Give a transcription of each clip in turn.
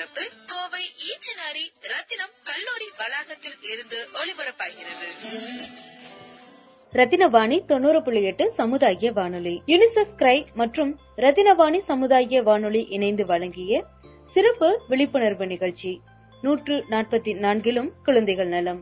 ஒளிபரப்பு கோவை ஈச்சனாரி ரத்தினம் கல்லூரி வளாகத்தில் இருந்து ஒளிபரப்பாகிறது ரத்தினவாணி தொண்ணூறு புள்ளி எட்டு சமுதாய வானொலி யுனிசெஃப் கிரை மற்றும் ரத்தினவாணி சமுதாய வானொலி இணைந்து வழங்கிய சிறப்பு விழிப்புணர்வு நிகழ்ச்சி நூற்று நாற்பத்தி நான்கிலும் குழந்தைகள் நலம்.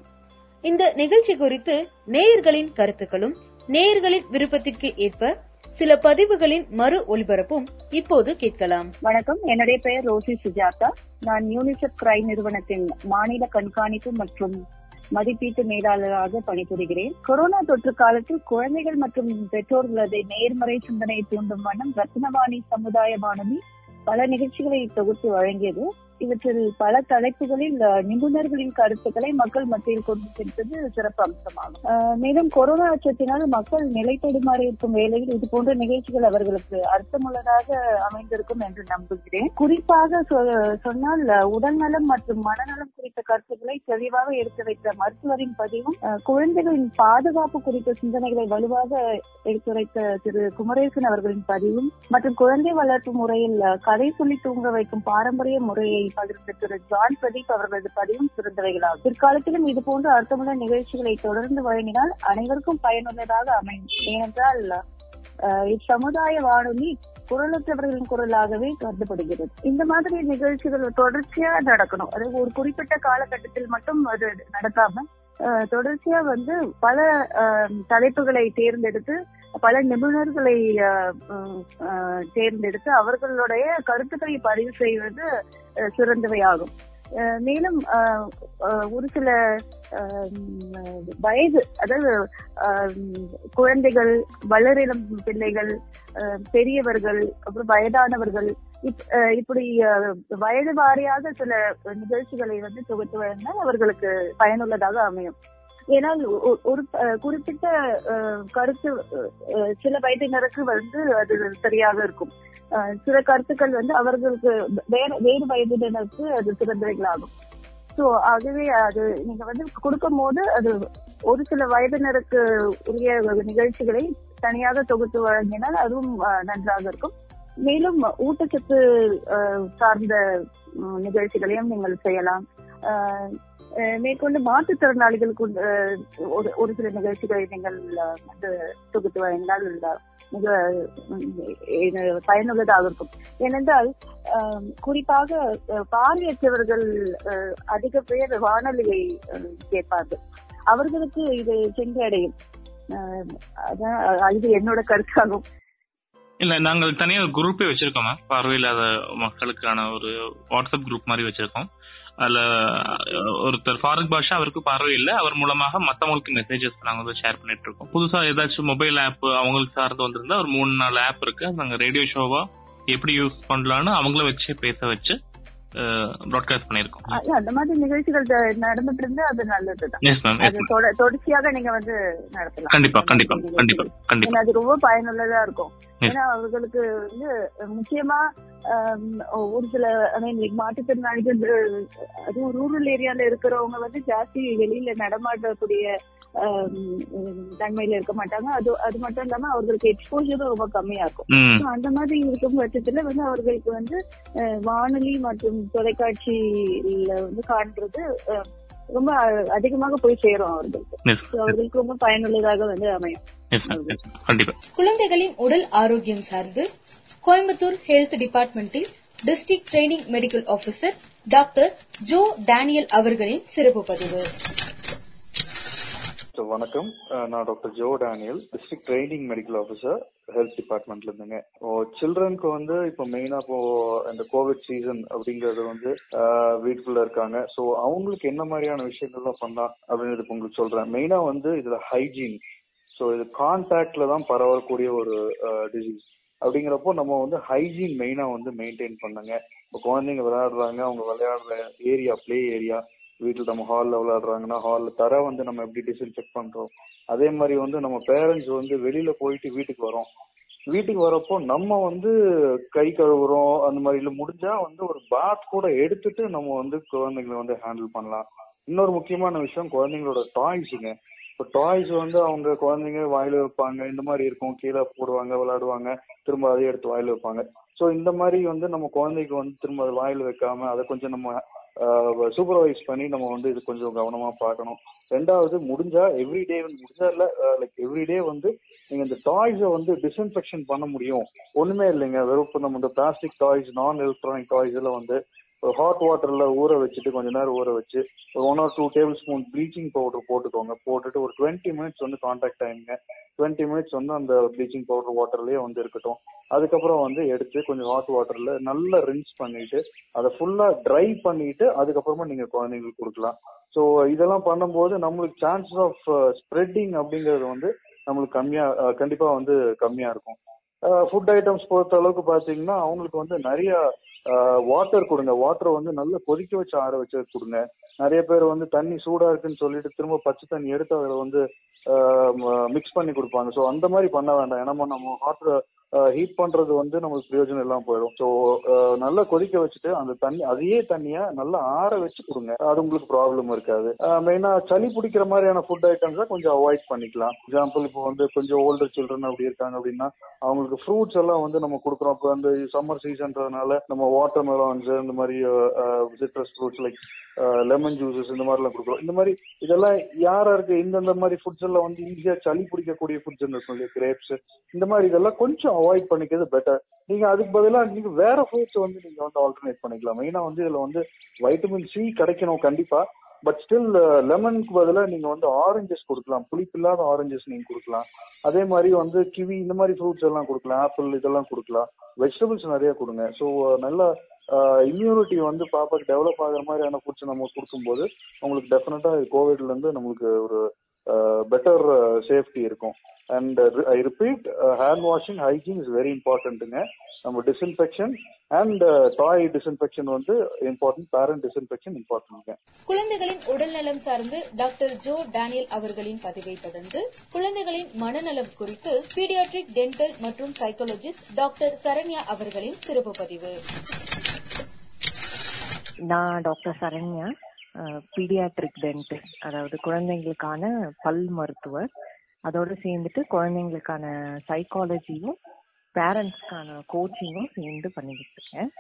இந்த நிகழ்ச்சி குறித்து நேயர்களின் கருத்துக்களும் நேயர்களின் விருப்பத்திற்கு ஏற்ப சில பதிவுகளின் மறு ஒலிபரப்பும் இப்போது கேட்கலாம். வணக்கம். என்னுடைய பெயர் ரோசி சுஜாதா. நான் யூனிசெப் கிரை நிறுவனத்தின் மாநில கண்காணிப்பு மற்றும் மதிப்பீட்டு மேலாளராக பணிபுரிகிறேன். கொரோனா தொற்று காலத்தில் குழந்தைகள் மற்றும் பெற்றோர்களது நேர்மறை சிந்தனை தூண்டும் வண்ணம் ரத்னவாணி சமுதாய வானொலி பல நிகழ்ச்சிகளை தொகுத்து வழங்கியது. இவற்றில் பல தலைப்புகளில் நிபுணர்களின் கருத்துக்களை மக்கள் மத்தியில் கொண்டு சென்றது சிறப்பு அம்சமாகும். மேலும் கொரோனா அச்சத்தினால் மக்கள் நிலை தடுமாறி இருக்கும் வேளையில் இது போன்ற நிகழ்ச்சிகள் அவர்களுக்கு அர்த்தமுள்ளதாக அமைந்திருக்கும் என்று நம்புகிறேன். குறிப்பாக சொ- சொன்னால் உடல்நலம் மற்றும் மனநலம் குறித்த கருத்துக்களை தெளிவாக எடுத்து வைத்த மருத்துவரின் பதிவும் குழந்தைகளின் பாதுகாப்பு குறித்த சிந்தனைகளை வலுவாக எடுத்துரைத்த திரு. குமரேசன் அவர்களின் பதிவும் மற்றும் குழந்தை வளர்ப்பு முறையில் கதை சொல்லி தூங்க வைக்கும் பாரம்பரிய முறையை பகிர்ந்த திரு ஜான் பிரதீப் அவர்களது பதிவும் சிறந்தவைகளாகும். பிற்காலத்திலும் இது போன்ற அர்த்தமுள்ள நிகழ்ச்சிகளை தொடர்ந்து வழங்கினால் அனைவருக்கும் பயனுள்ளதாக அமையும். ஏனென்றால் இச்சமுதாய வானொலி குரலற்றவர்களின் குரலாகவே கருதப்படுகிறது. இந்த மாதிரி நிகழ்ச்சிகள் தொடர்ச்சியா நடக்கணும். அதாவது ஒரு குறிப்பிட்ட காலகட்டத்தில் மட்டும் அது நடக்காம தொடர்ச்சியா வந்து பல தலைப்புகளை தேர்ந்தெடுத்து பல நிபுணர்களை அஹ், அஹ், தேர்ந்தெடுத்து அவர்களுடைய கருத்துக்களை பதிவு செய்வது அஹ், சிறந்தவையாகும். அஹ், மேலும் அஹ், அஹ், ஒரு சில வயது அதாவது குழந்தைகள் வளரிளம் பிள்ளைகள் பெரியவர்கள் அப்புறம் வயதானவர்கள் இப்- அஹ், இப்படி வயது வாரியாக சில நிகழ்ச்சிகளை வந்து தொகுத்து வழங்கினால் அவர்களுக்கு பயனுள்ளதாக அமையும். ஏனால் ஒரு குறிப்பிட்ட கருத்து சில வயதினருக்கு வந்து அது சரியாக இருக்கும். சில கருத்துக்கள் வந்து அவர்களுக்கு வேற வேறு வயதினருக்கு அது சிறந்தவைகளாகும். சோ அதுவே அது நீங்க வந்து கொடுக்கும் போது அது ஒரு சில வயதினருக்கு உரிய நிகழ்ச்சிகளை தனியாக தொகுத்து வழங்கினால் அதுவும் நன்றாக இருக்கும். மேலும் ஊட்டச்சத்து சார்ந்த நிகழ்ச்சிகளையும் நீங்கள் செய்யலாம். ஆஹ் மேற்கொண்டு மாற்றுத்திறனாளிகளுக்கு அஹ், ஒரு ஒரு சில நிகழ்ச்சிகளை நீங்கள் வந்து தொகுத்து வழங்கினால் மிக பயனுள்ளதாக இருக்கும். ஏனென்றால் குறிப்பாக பார்வையற்றவர்கள் அஹ், அதிக பேர் வானொலியை கேட்பார்கள். அவர்களுக்கு இது சென்றடையும். அது அதான் இது என்னோட கருத்தாகும். இல்ல நாங்கள் தனியாக ஒரு குரூப்பே வச்சிருக்கோம் பார்வையில்லாத மக்களுக்கான ஒரு வாட்ஸ்அப் குரூப் மாதிரி வச்சிருக்கோம். அதுல ஒருத்தர் ஃபாரூக் பாஷா அவருக்கு பார்வை இல்லை. அவர் மூலமாக மத்தவங்களுக்கு மெசேஜஸ் நாங்க வந்து ஷேர் பண்ணிட்டு இருக்கோம். புதுசா ஏதாச்சும் மொபைல் ஆப் அவங்களுக்கு சார்ந்து வந்திருந்தா ஒரு மூணு நாலு ஆப் இருக்கு. நாங்க ரேடியோ ஷோவா எப்படி யூஸ் பண்ணலாம்னு அவங்கள வச்சு பேச வச்சு ப்ராட்காஸ்ட் பண்ணிருக்கோம் அந்த மாதிரி நிகழ்ச்சிகள் நடந்துட்டு இருந்தா அது நல்லதுதான் தொடர்ச்சியாக நீங்க வந்து நடத்தலாம். கண்டிப்பா கண்டிப்பா கண்டிப்பா. கண்டிப்பா. அது ரொம்ப பயனுள்ளதா இருக்கும். ஏன்னா அவர்களுக்கு வந்து முக்கியமா ஒரு சில ஐ மீன் மாற்றுத்திறனாளிகள் அதுவும் ரூரல் ஏரியால இருக்கிறவங்க வந்து ஜாஸ்தி வெளியில நடமாடக்கூடிய தன்மையில இருக்க மாட்டாங்க. அது அது மட்டும் இல்லாம அவர்களுக்கு எக்ஸ்போஜரும் ரொம்ப கம்மியா இருக்கும் அந்த மாதிரி இருக்கும் பட்சத்துல வந்து அவர்களுக்கு வந்து வானொலி மற்றும் தொலைக்காட்சியில வந்து காண்றது ரொம்ப அதிகமாக போய் சேரும் அவர்களுக்கு. அவர்களுக்கு ரொம்ப பயனுள்ளதாக வந்து அமையும். குழந்தைகளின் உடல் ஆரோக்கியம் சார்ந்து Coimbatore health டிபார்ட்மெண்டில் district training medical officer doctor Jo Daniel அவர்களின் சிறப்பு பதிவு. மிஸ்டர் வணக்கம். நான் doctor Jo Daniel district training medical officer health டிபார்ட்மெண்ட்ல இருந்துங்க. சில்ட்ரனுக்கு வந்து இப்போ மெயினா இப்போ இந்த கோவிட் சீசன் அப்படிங்கறது வந்து வீட்டுக்குள்ள இருக்காங்க. ஸோ அவங்களுக்கு என்ன மாதிரியான விஷயங்கள்லாம் பண்ணலாம் அப்படின்றது உங்களுக்கு சொல்றேன். மெயினா வந்து இதுல ஹைஜீன் ஸோ இது கான்டாக்ட்ல தான் பரவக்கூடிய ஒரு டிசீஸ் அப்படிங்கிறப்போ நம்ம வந்து ஹைஜீன் மெயினா வந்து மெயின்டைன் பண்ணுங்க. இப்போ குழந்தைங்க விளையாடுறாங்க அவங்க விளையாடுற ஏரியா ப்ளே ஏரியா வீட்டில் நம்ம ஹாலில் விளையாடுறாங்கன்னா ஹாலில் தர வந்து நம்ம எப்படி டிஸ்இன்ஃபெக்ட் பண்றோம்? அதே மாதிரி வந்து நம்ம பேரண்ட்ஸ் வந்து வெளியில போயிட்டு வீட்டுக்கு வரோம். வீட்டுக்கு வரப்போ நம்ம வந்து கை கழுவுறோம் அந்த மாதிரி இல்ல முடிஞ்சா வந்து ஒரு பாத் கூட எடுத்துட்டு நம்ம வந்து குழந்தைங்களை வந்து ஹேண்டில் பண்ணலாம். இன்னொரு முக்கியமான விஷயம் குழந்தைங்களோட டாய்ஸுங்க இப்போ டாய்ஸ் வந்து அவங்க குழந்தைங்க வாயில வைப்பாங்க இந்த மாதிரி இருக்கும். கீழே போடுவாங்க விளையாடுவாங்க. திரும்ப அதே எடுத்து வாயில வைப்பாங்க. ஸோ இந்த மாதிரி வந்து நம்ம குழந்தைக்கு வந்து திரும்ப அது வாயில் வைக்காம அதை கொஞ்சம் நம்ம சூப்பர்வைஸ் பண்ணி நம்ம வந்து இது கொஞ்சம் கவனமா பார்க்கணும். ரெண்டாவது முடிஞ்சா எவ்ரிடே முடிஞ்சா இல்ல லைக் எவ்ரிடே வந்து நீங்க இந்த டாய்ஸை வந்து டிஸ்இன்ஃபெக்ஷன் பண்ண முடியும். ஒண்ணுமே இல்லைங்க. வெறும் நம்ம இந்த பிளாஸ்டிக் டாய்ஸ் நான் எலக்ட்ரானிக் டாய்ஸ் எல்லாம் வந்து ஹாட் வாட்டர்ல ஊற வச்சுட்டு கொஞ்ச நேரம் ஊற வச்சு ஒரு one or two tablespoon bleaching powder போட்டுக்கோங்க. போட்டுட்டு ஒரு டுவெண்ட்டி மினிட்ஸ் வந்து கான்டாக்ட் ஆயிடுங்க டுவெண்ட்டி மினிட்ஸ் வந்து அந்த ப்ளீச்சிங் பவுடர் வாட்டர்லயே வந்து இருக்கட்டும். அதுக்கப்புறம் வந்து எடுத்து கொஞ்சம் ஹாட் வாட்டர்ல நல்லா ரின்ஸ் பண்ணிட்டு அதை ஃபுல்லா ட்ரை பண்ணிட்டு அதுக்கப்புறமா நீங்க குழந்தைங்களுக்கு கொடுக்கலாம். ஸோ இதெல்லாம் பண்ணும்போது நம்மளுக்கு சான்சஸ் ஆஃப் ஸ்ப்ரெட்டிங் அப்படிங்கிறது வந்து நம்மளுக்கு கம்மியா கண்டிப்பா வந்து கம்மியா இருக்கும். ஃபுட் ஐட்டம்ஸ் பொறுத்த அளவுக்கு பாத்தீங்கன்னா அவங்களுக்கு வந்து நிறைய வாட்டர் கொடுங்க. வாட்டர் வந்து நல்லா கொதிக்க வச்சு ஆற வச்சு கொடுங்க. நிறைய பேர் வந்து தண்ணி சூடா இருக்குன்னு சொல்லிட்டு திரும்ப பச்சை தண்ணி எடுத்து அதில் வந்து மிக்ஸ் பண்ணி கொடுப்பாங்க. ஸோ அந்த மாதிரி பண்ண வேண்டாம். ஏன்னா நம்ம வாட்டர் ஹீட் பண்றது வந்து நம்மளுக்கு பிரயோஜனம் இல்லாம போயிடும். ஸோ நல்லா கொதிக்க வச்சுட்டு அந்த தண்ணி அதையே தண்ணியை நல்லா ஆற வச்சு கொடுங்க. அது உங்களுக்கு ப்ராப்ளம் இருக்காது. மெயினா சளி பிடிக்கிற மாதிரியான ஃபுட் ஐட்டம்ஸை கொஞ்சம் அவாய்ட் பண்ணிக்கலாம். எக்ஸாம்பிள் இப்போ வந்து கொஞ்சம் ஓல்டர் சில்ட்ரன் அப்படி இருக்காங்க அப்படின்னா அவங்களுக்கு ஃப்ரூட்ஸ் எல்லாம் வந்து நம்ம கொடுக்குறோம். இப்போ அந்த சம்மர் சீசன்றதுனால நம்ம வாட்டர் மெலான்ஸ் இந்த மாதிரி citrus fruits like lemon juices இந்த மாதிரிலாம் கொடுக்குறோம் இந்த மாதிரி இதெல்லாம் யார் யாருக்கு இந்தந்த மாதிரி ஃபுட்ஸ் எல்லாம் வந்து ஈஸியா சளி பிடிக்கக்கூடிய ஃபுட்ஸ் இருக்கும் இல்லையா? கிரேப்ஸ் இந்த மாதிரி இதெல்லாம் கொஞ்சம் அவாய்ட் பண்ணிக்கிறது பெட்டர் நீங்க அதுக்கு பதிலா நீங்க வேற ஃப்ரூட்ஸ் வந்து நீங்க வந்து ஆல்டர்னேட் பண்ணிக்கலாம். மெயினா வந்து இதுல வந்து வைட்டமின் சி கிடைக்கணும் கண்டிப்பா. பட் ஸ்டில் லெமனுக்கு பதிலாக நீங்க வந்து ஆரஞ்சஸ் கொடுக்கலாம். புளிப்பில்லாத ஆரஞ்சஸ் நீங்க கொடுக்கலாம். அதே மாதிரி வந்து கிவி இந்த மாதிரி ஃப்ரூட்ஸ் எல்லாம் கொடுக்கலாம். ஆப்பிள் இதெல்லாம் கொடுக்கலாம். வெஜிடபிள்ஸ் நிறைய கொடுங்க. ஸோ நல்லா இம்யூனிட்டி வந்து பாப்பாக்கு டெவலப் ஆகிற மாதிரியான ஃபுட்ஸ் நம்ம கொடுக்கும்போது உங்களுக்கு டெஃபினட்டா கோவிட்ல இருந்து நம்மளுக்கு ஒரு பெட்டர் சேஃப்டி இருக்கும். And I repeat hand washing hygiene is very இம்பார்ட்டன்ட்டுங்க நம்ம டிஸ்இன்ஃபெக்ஷன் அண்ட் டாய் டிஸ்இன்ஃபெக்ஷன் வந்து இம்பார்ட்டன்ட் பேரண்ட் டிஸ்இன்ஃபெக்ஷன் இம்பார்ட்டன்ட்ங்க குழந்தைகளின் உடல்நலம் சார்ந்து டாக்டர் ஜோ டேனியல் அவர்களின் பதிவை தொடர்ந்து குழந்தைகளின் மனநலம் குறித்து பீடியாட்ரிக் டென்டல் மற்றும் சைக்காலஜிஸ்ட் டாக்டர் சரண்யா அவர்களின் சிறப்பு பதிவு. நான் டாக்டர் சரண்யா. பீடியாட்ரிக் டென்டிஸ்ட் அதாவது குழந்தைங்களுக்கான பல் மருத்துவர். அதோடு சேர்ந்துட்டு குழந்தைங்களுக்கான சைக்காலஜியும் பேரண்ட்ஸ்க்கான கோச்சிங்கும் சேர்ந்து பண்ணிக்கிட்டு இருக்கேன்.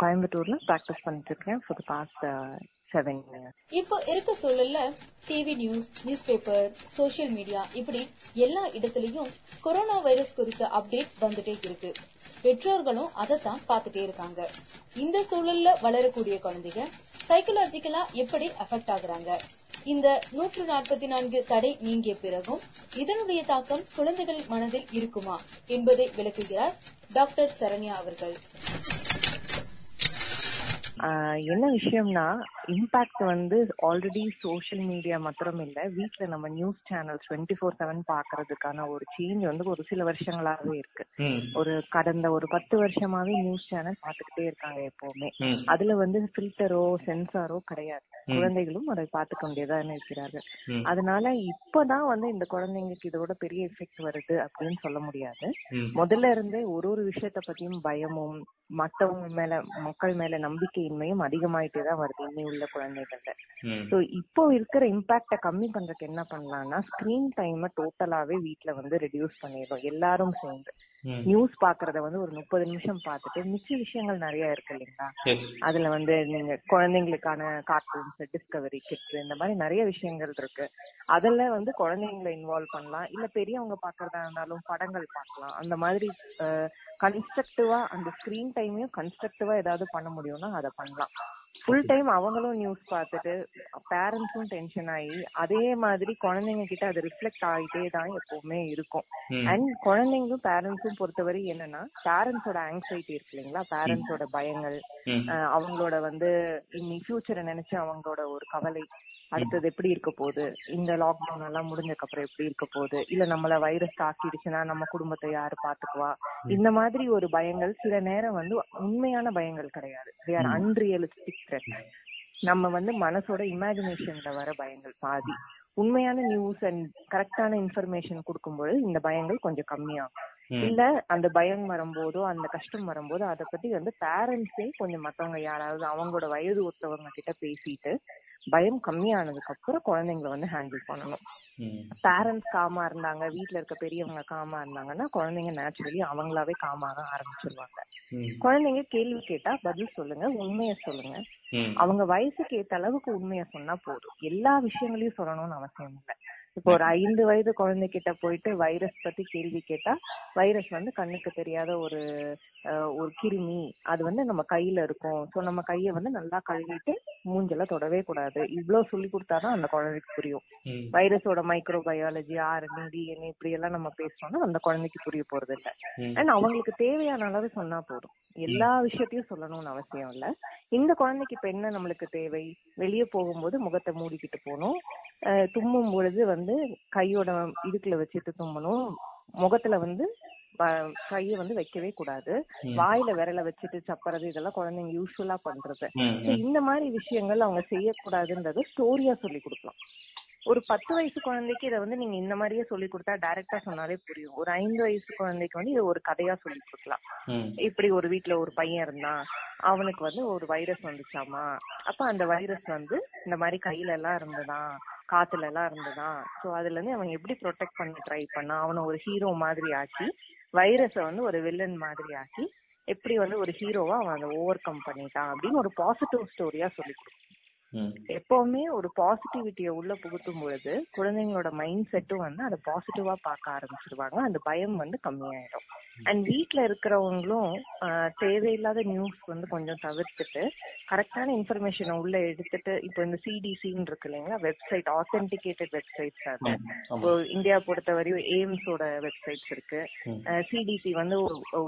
கோயம்புத்தூர்ல ப்ராக்டிஸ் பண்ணிட்டு இருக்கேன். ஃபார் த பாஸ்ட் சரிங்க. இப்போ இருக்க சூழல்ல TV news newspaper social media இப்படி எல்லா இடத்துலயும் கொரோனா வைரஸ் குறித்த அப்டேட் வந்துட்டே இருக்கு. பெற்றோர்களும் அதைத்தான் பாத்துட்டே இருக்காங்க. இந்த சூழல்ல வளரக்கூடிய குழந்தைங்க சைக்கலாஜிக்கலா எப்படி அஃபெக்ட் ஆகுறாங்க? இந்த நூற்று நாற்பத்தி நான்கு தடை நீங்கிய பிறகும் இதனுடைய தாக்கம் குழந்தைகள் மனதில் இருக்குமா என்பதை விளக்குகிறார் டாக்டர் சரண்யா அவர்கள். என்ன விஷயம்னா இம்பாக்ட் வந்து ஆல்ரெடி சோஷியல் மீடியா மாத்திரம் இல்ல. வீட்ல நம்ம news channels twenty four seven பாக்குறதுக்கான ஒரு சேஞ்ச் வந்து ஒரு சில வருஷங்களாவே இருக்கு. ஒரு கடந்த ஒரு பத்து வருஷமாவே நியூஸ் சேனல் பாத்துக்கிட்டே இருக்காங்க எப்பவுமே. அதுல வந்து ஃபில்டரோ சென்சாரோ கிடையாது. குழந்தைகளும் அதை பார்த்துக்க வேண்டியதான் இருக்கிறார்கள். அதனால இப்பதான் வந்து இந்த குழந்தைங்களுக்கு இதோட பெரிய எஃபெக்ட் வருது அப்படின்னு சொல்ல முடியாது. முதல்ல இருந்தே ஒரு ஒரு விஷயத்த பத்தியும் பயமும் மத்தவங்க மேல மக்கள் மேல நம்பிக்கையின்மையும் அதிகமாயிட்டே தான் வருது. இன்னி உள்ள குழந்தைகள்ல. சோ இப்போ இருக்கிற இம்பாக்ட கம்மி பண்றதுக்கு என்ன பண்ணலாம்னா ஸ்கிரீன் டைம் டோட்டலாவே வீட்ல வந்து ரெடியூஸ் பண்ணிடுறோம் எல்லாரும் சேர்ந்து. நியூஸ் பாக்குறத வந்து ஒரு முப்பது நிமிஷம் பார்த்துட்டு மிச்ச விஷயங்கள் நிறைய இருக்கு இல்லைங்களா? அதுல வந்து நீங்க குழந்தைங்களுக்கான கார்ட்டூன்ஸ் டிஸ்கவரி கிட்ஸ் இந்த மாதிரி நிறைய விஷயங்கள் இருக்கு. அதுல வந்து குழந்தைங்களை இன்வால்வ் பண்ணலாம். இல்ல பெரியவங்க பாக்குறதா இருந்தாலும் படங்கள் பார்க்கலாம். அந்த மாதிரி கன்ஸ்ட்ரக்டிவா அந்த ஸ்கிரீன் டைமையும் கன்ஸ்ட்ரக்டிவா ஏதாவது பண்ண முடியும்னா அதை பண்ணலாம். ஃபுல் டைம் அவங்களும் நியூஸ் பார்த்துட்டு பேரண்ட்ஸும் டென்ஷன் ஆகி அதே மாதிரி குழந்தைங்க கிட்ட அது ரிஃப்ளெக்ட் ஆகிட்டே தான் எப்பவுமே இருக்கும். அண்ட் குழந்தைங்களும் பேரண்ட்ஸும் பொறுத்தவரை என்னன்னா பேரண்ட்ஸோட ஆங்ஸைட்டி இருக்கு இல்லைங்களா? பேரண்ட்ஸோட பயங்கள் அவங்களோட வந்து இனி ஃபியூச்சரை நினைச்சு அவங்களோட ஒரு கவலை. அடுத்தது எப்படி இருக்க போகுது? இந்த லாக்டவுன் எல்லாம் முடிஞ்சதுக்கு அப்புறம் எப்படி இருக்க போகுது? இல்ல நம்மள வைரஸ் தாக்கிடுச்சுன்னா நம்ம குடும்பத்தை யாரு பாத்துக்குவா? இந்த மாதிரி ஒரு பயங்கள் சில நேரம் வந்து உண்மையான பயங்கள் கிடையாது. தே ஆர் அன்ரியலிஸ்டிக் த்ரெட் நம்ம வந்து மனசோட இமேஜினேஷன்ல வர பயங்கள் பாதி. உண்மையான நியூஸ் அண்ட் கரெக்டான இன்ஃபர்மேஷன் கொடுக்கும்போது இந்த பயங்கள் கொஞ்சம் கம்மியாகும். இல்ல அந்த பயம் வரும்போதோ அந்த கஷ்டம் வரும்போது அத பத்தி வந்து பேரண்ட்ஸே கொஞ்சம் மத்தவங்க யாராவது அவங்களோட வயது ஒத்தவங்க கிட்ட பேசிட்டு பயம் கம்மியானதுக்கு அப்புறம் குழந்தைங்களை வந்து ஹேண்டில் பண்ணணும். பேரண்ட்ஸ் காமா இருந்தாங்க வீட்ல இருக்க பெரியவங்க காமா இருந்தாங்கன்னா குழந்தைங்க நேச்சுரலி அவங்களாவே காமாக ஆரம்பிச்சிருவாங்க. குழந்தைங்க கேள்வி கேட்டா பதில் சொல்லுங்க உண்மைய சொல்லுங்க. அவங்க வயசுக்கு ஏத்த அளவுக்கு உண்மைய சொன்னா போதும். எல்லா விஷயங்களையும் சொல்லணும்னு அவசியம் இல்லை. இப்போ ஒரு ஐந்து வயது குழந்தைகிட்ட போயிட்டு வைரஸ் பத்தி கேள்வி கேட்டா வைரஸ் வந்து கண்ணுக்கு தெரியாத ஒரு ஒரு கிருமி. அது வந்து நம்ம கையில இருக்கும். சோ நம்ம கைய வந்து நல்லா கழுவிட்டு மூஞ்செல்லாம் தொடவே கூடாது. இவ்வளவு சொல்லி கொடுத்தாதான் அந்த குழந்தைக்கு புரியும். வைரஸோட மைக்ரோ பயாலஜி ஆர்என்ஏ டிஎன்ஏ இப்படி எல்லாம் நம்ம பேசுறோம்னா அந்த குழந்தைக்கு புரிய போறது இல்ல. அண்ட் அவங்களுக்கு தேவையான அளவு சொன்னா போதும். எல்லா விஷயத்தையும் சொல்லணும்னு அவசியம் இல்ல. இந்த குழந்தைக்கு இப்ப என்ன நம்மளுக்கு தேவை? வெளியே போகும்போது முகத்தை மூடிக்கிட்டு போகணும். தும்மும் பொழுது வந்து கையோட இதுக்குள்ள வச்சுட்டு தும்மணும். முகத்துல வந்து கைய வந்து வைக்கவே கூடாது. வாயில விரல வச்சுட்டு சப்பறது இதெல்லாம் குழந்தைங்க யூஸ்வலா பண்றது. இந்த மாதிரி விஷயங்கள் அவங்க செய்யக்கூடாதுன்றது ஸ்டோரியா சொல்லி கொடுக்கலாம். ஒரு பத்து வயசு குழந்தைக்கு இதை வந்து நீங்க இந்த மாதிரியே சொல்லி கொடுத்தா டைரக்டா சொன்னாலே புரியும். ஒரு ஐந்து வயசு குழந்தைக்கு வந்து இது ஒரு கதையா சொல்லி கொடுக்கலாம். இப்படி ஒரு வீட்ல ஒரு பையன் இருந்தான். அவனுக்கு வந்து ஒரு வைரஸ் வந்துச்சாமா? அப்ப அந்த வைரஸ் வந்து இந்த மாதிரி கையில எல்லாம் இருந்ததாம் காத்துல எல்லாம் இருந்ததாம் சோ அதுல இருந்து அவன் எப்படி ப்ரொடெக்ட் பண்ண ட்ரை பண்ணான் அவனை ஒரு ஹீரோ மாதிரி ஆக்கி வைரஸ வந்து ஒரு வில்லன் மாதிரி ஆக்கி எப்படி வந்து ஒரு ஹீரோவா அவன் அதை ஓவர் கம் பண்ணிட்டான் அப்படின்னு ஒரு பாசிட்டிவ் ஸ்டோரியா சொல்லி எப்பவுமே ஒரு பாசிட்டிவிட்டிய உள்ள புகுத்தும் பொழுது குழந்தைங்களோட மைண்ட் செட்டும் வந்து அதை பாசிட்டிவா பார்க்க ஆரம்பிச்சிருவாங்க. அந்த பயம் வந்து கம்மியாயிடும். அண்ட் வீட்ல இருக்கிறவங்களும் தேவையில்லாத நியூஸ் வந்து கொஞ்சம் தவிர்த்துட்டு கரெக்டான இன்ஃபர்மேஷனை உள்ள எடுத்துட்டு இப்போ இந்த சிடிசின்னு இருக்கு இல்லைங்களா வெப்சைட் ஆத்தென்டிகேட்டட் வெப்சைட்ஸ் அது. இப்போ இந்தியா பொறுத்தவரையும் எய்ம்ஸோட வெப்சைட்ஸ் இருக்கு. சிடிசி வந்து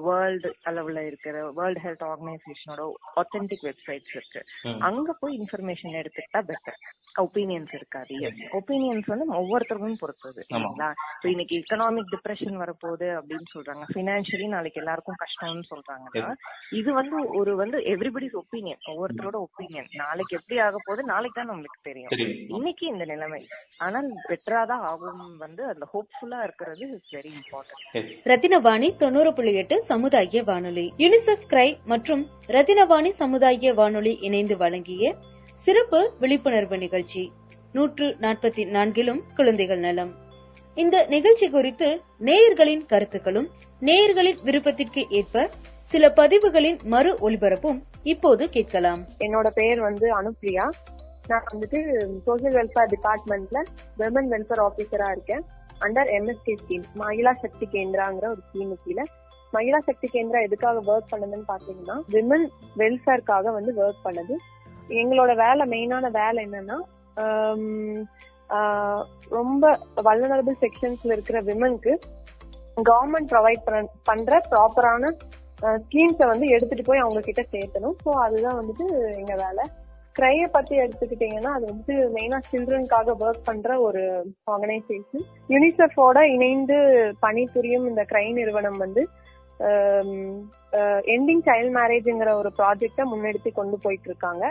வேர்ல்டு அளவுல இருக்கிற வேர்ல்டு ஹெல்த் ஆர்கனைசேஷனோட ஆத்தென்டிக் வெப்சைட்ஸ் இருக்கு. அங்க போய் இன்ஃபர்மேஷன் எடுத்துக்கிட்டா பெட்டர் ஒப்பீனியன்ஸ் இருக்காது ஒப்பீனியன்ஸ் வந்து ஒவ்வொருத்தருக்கும் பொறுத்தது இல்லைங்களா? இப்போ இன்னைக்கு எக்கனாமிக் டிப்ரெஷன் வரப்போகுது அப்படின்னு சொல்றாங்க. பினான்சியலி நாளைக்கு எல்லாருக்கும் கஷ்டம்னு சொல்றாங்கன்னா இது வந்து ஒரு வந்து எவ்ரிபடிஸ் ஒப்பீனியன் ஒவ்வொருத்தரோட ஒப்பீனியன் நாளைக்கு எப்படி ஆக போகுது நாளைக்கு தான் நம்மளுக்கு தெரியும். இன்னைக்கு இந்த நிலைமை. ஆனால் பெட்டரா தான் ஆகும் வந்து அந்த ஹோப்ஃபுல்லா இருக்கிறது இஸ் வெரி இம்பார்ட்டன்ட் ரத்தினவாணி தொண்ணூறு புள்ளி எட்டு சமுதாய வானொலி. யுனிசெஃப் கிரை மற்றும் ரத்தினவாணி சமுதாய வானொலி இணைந்து வழங்கிய சிறப்பு விழிப்புணர்வு நிகழ்ச்சி. நூற்று நாற்பத்தி நான்கிலும் குழந்தைகள் நலம். இந்த நிகழ்ச்சி குறித்து நேயர்களின் கருத்துக்களும் நேயர்களின் விருப்பத்திற்கு ஏற்ப சில பதிவுகளின் மறு ஒலிபரப்பும் இப்போது கேட்கலாம். என்னோட பெயர் வந்து அனுப்ரியா. நான் வந்துட்டு சோசியல் வெல்ஃபேர் டிபார்ட்மெண்ட்ல விமன் வெல்ஃபேர் ஆபீசரா இருக்கேன். Under MSK scheme Mahila Shakti கேந்திராங்கிற ஒரு ஸ்கீமு கீழே. மகிழா சக்தி கேந்திரா எதுக்காக ஒர்க் பண்ணுதுன்னு பாத்தீங்கன்னா விமன் வெல்ஃபேர்க்காக வந்து ஒர்க் பண்ணுது. எங்களோட வேலை மெயினான வேலை என்னன்னா ரொம்ப வல்னரபிள் செக்ஷன்ஸ்ல இருக்கிற விமனுக்கு கவர்மெண்ட் ப்ரொவைட் பண்ற ப்ராப்பரான ஸ்கீம்ஸை வந்து எடுத்துட்டு போய் அவங்க கிட்ட சேர்த்தணும். ஸோ அதுதான் வந்துட்டு எங்க வேலை. கிரைய பத்தி எடுத்துக்கிட்டீங்கன்னா அது வந்து மெயினா சில்ட்ரனுக்காக ஒர்க் பண்ற ஒரு ஆர்கனைசேஷன் யூனிசெஃபோட இணைந்து பணிபுரியும் இந்த கிரை நிறுவனம் வந்து எண்டிங் சைல்ட் மேரேஜ்ங்கிற ஒரு ப்ராஜெக்டை முன்னெடுத்து கொண்டு போயிட்டு இருக்காங்க.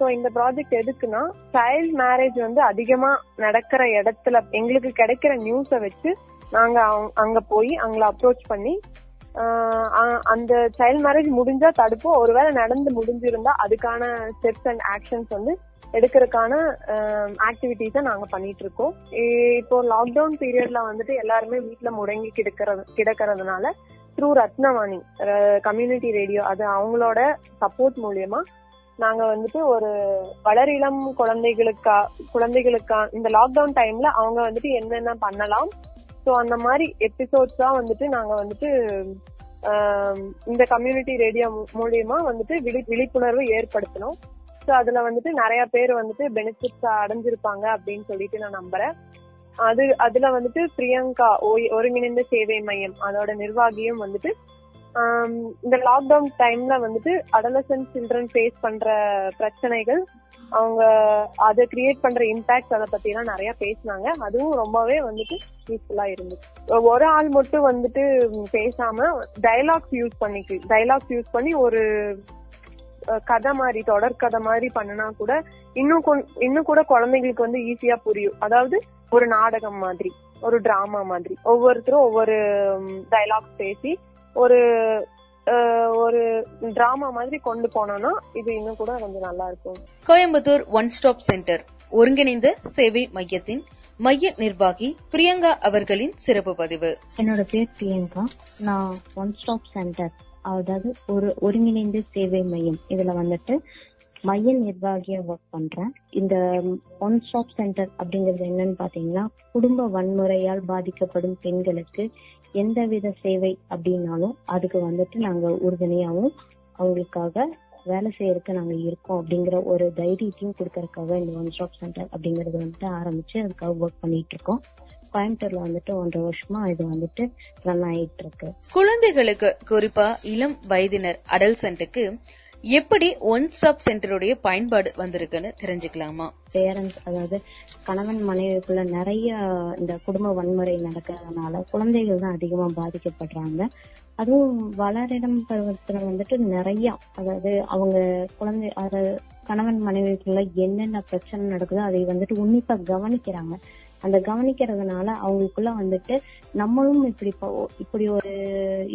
ஸோ இந்த ப்ராஜெக்ட் எதுக்குன்னா சைல்ட் மேரேஜ் வந்து அதிகமா நடக்கிற இடத்துல எங்களுக்கு கிடைக்கிற நியூஸை வச்சு நாங்க அங்க போய் அவங்கள அப்ரோச் பண்ணி ஆஹ் அ- அந்த சைல்ட் மேரேஜ் முடிஞ்சா தடுப்போம். ஒருவேளை நடந்து முடிஞ்சிருந்தா அதுக்கான ஸ்டெப்ஸ் அண்ட் ஆக்ஷன்ஸ் வந்து எடுக்கிறதுக்கான ஆக்டிவிட்டிஸை நாங்க பண்ணிட்டு இருக்கோம் இப்போ லாக்டவுன் பீரியட்ல வந்துட்டு எல்லாருமே வீட்ல முடங்கி கிடக்கிறது கிடக்கிறதுனால த்ரூ ரத்னவாணி கம்யூனிட்டி ரேடியோ அது அவங்களோட சப்போர்ட் மூலியமா நாங்க வந்துட்டு ஒரு வளரிளம் குழந்தைகளுக்கா குழந்தைகளுக்கா இந்த லாக்டவுன் டைம்ல அவங்க வந்துட்டு என்னென்ன பண்ணலாம். ஸோ அந்த மாதிரி எபிசோட்ஸா வந்துட்டு நாங்க வந்துட்டு இந்த கம்யூனிட்டி ரேடியோ மூலியமா வந்துட்டு விழி விழிப்புணர்வு ஏற்படுத்தணும் ஸோ அதுல வந்துட்டு நிறைய பேர் வந்துட்டு பெனிஃபிட்ஸ் அடைஞ்சிருப்பாங்க அப்படின்னு சொல்லிட்டு நான் நம்புறேன். அது அதுல வந்துட்டு பிரியங்கா ஒருங்கிணைந்த சேவை மையம் அதோட நிர்வாகியும் வந்துட்டு இந்த லாக்டவுன் டைம்ல வந்துட்டு அடலசன் சில்ட்ரன் ஃபேஸ் பண்ற பிரச்சனைகள் அவங்க அதை கிரியேட் பண்ற இம்பாக்ட் அதை பத்தி எல்லாம் நிறைய பேசினாங்க. அதுவும் ரொம்பவே வந்துட்டு யூஸ்ஃபுல்லா இருந்துச்சு. ஒரு ஆள் மட்டும் வந்துட்டு பேசாம டைலாக்ஸ் யூஸ் பண்ணிக்கு டைலாக்ஸ் யூஸ் பண்ணி ஒரு கதை மாதிரி தொடர் கதை மாதிரி பண்ணுனா கூட இன்னும் இன்னும் கூட குழந்தைங்களுக்கு வந்து ஈஸியா புரியும். அதாவது ஒரு நாடகம் மாதிரி ஒரு டிராமா மாதிரி. ஒவ்வொருத்தரும் ஒவ்வொரு டைலாக்ஸ் பேசி ஒரு ஒரு டிராமா மாதிரி கொண்டு போனோம்னா இது இன்னும் கூட கொஞ்சம் நல்லா இருக்கும். கோயம்புத்தூர் ஒன் ஸ்டாப் சென்டர் ஒருங்கிணைந்த சேவை மையத்தின் மைய நிர்வாகி பிரியங்கா அவர்களின் சிறப்பு பதிவு. என்னோட பேர் பிரியங்கா. நான் ஒன் ஸ்டாப் சென்டர் அதாவது ஒரு ஒருங்கிணைந்த சேவை மையம். இதுல வந்துட்டு மைய நிர்வாகியா ஒர்க் பண்றேன். இந்த ஒன் ஸ்டாப் சென்டர் அப்படிங்கிறது என்னன்னு பாத்தீங்கன்னா குடும்ப வன்முறையால் பாதிக்கப்படும் பெண்களுக்கு எந்தவித சேவை அப்படின்னாலும் அதுக்கு வந்துட்டு நாங்க உறுதுணையாவும் அவங்களுக்காக வேலை செய்யறதுக்கு நாங்க இருக்கோம் அப்படிங்கிற ஒரு தைரியத்தையும் கொடுக்கறதுக்காக இந்த ஒன் ஸ்டாப் சென்டர் அப்படிங்கறது வந்துட்டு ஆரம்பிச்சு அதுக்காக ஒர்க் பண்ணிட்டு இருக்கோம். கோயம்புத்தூர்ல வந்துட்டு ஒன்றரை வருஷமா இது வந்துட்டு ரன் ஆயிட்டு இருக்கு. குழந்தைகளுக்கு குறிப்பா இளம் வயதினர் அடல்சன்ட்டுக்கு எப்படி ஒன் ஸ்டாப் சென்டருடைய பயன்பாடு வந்திருக்குன்னு தெரிஞ்சுக்கலாமா? பேரண்ட்ஸ் அதாவது கணவன் மனைவிக்குள்ள நிறைய இந்த குடும்ப வன்முறை நடக்கிறதுனால குழந்தைகள் தான் அதிகமா பாதிக்கப்படுறாங்க. அதுவும் வளரிடம் பருவத்துல வந்துட்டு நிறைய அதாவது அவங்க குழந்தை அதாவது கணவன் மனைவிக்குள்ள என்னென்ன பிரச்சனை நடக்குதோ அதை வந்துட்டு உன்னிப்பா கவனிக்கிறாங்க. அந்த கவனிக்கிறதுனால அவங்களுக்குள்ள வந்துட்டு நம்மளும் இப்படி இப்படி ஒரு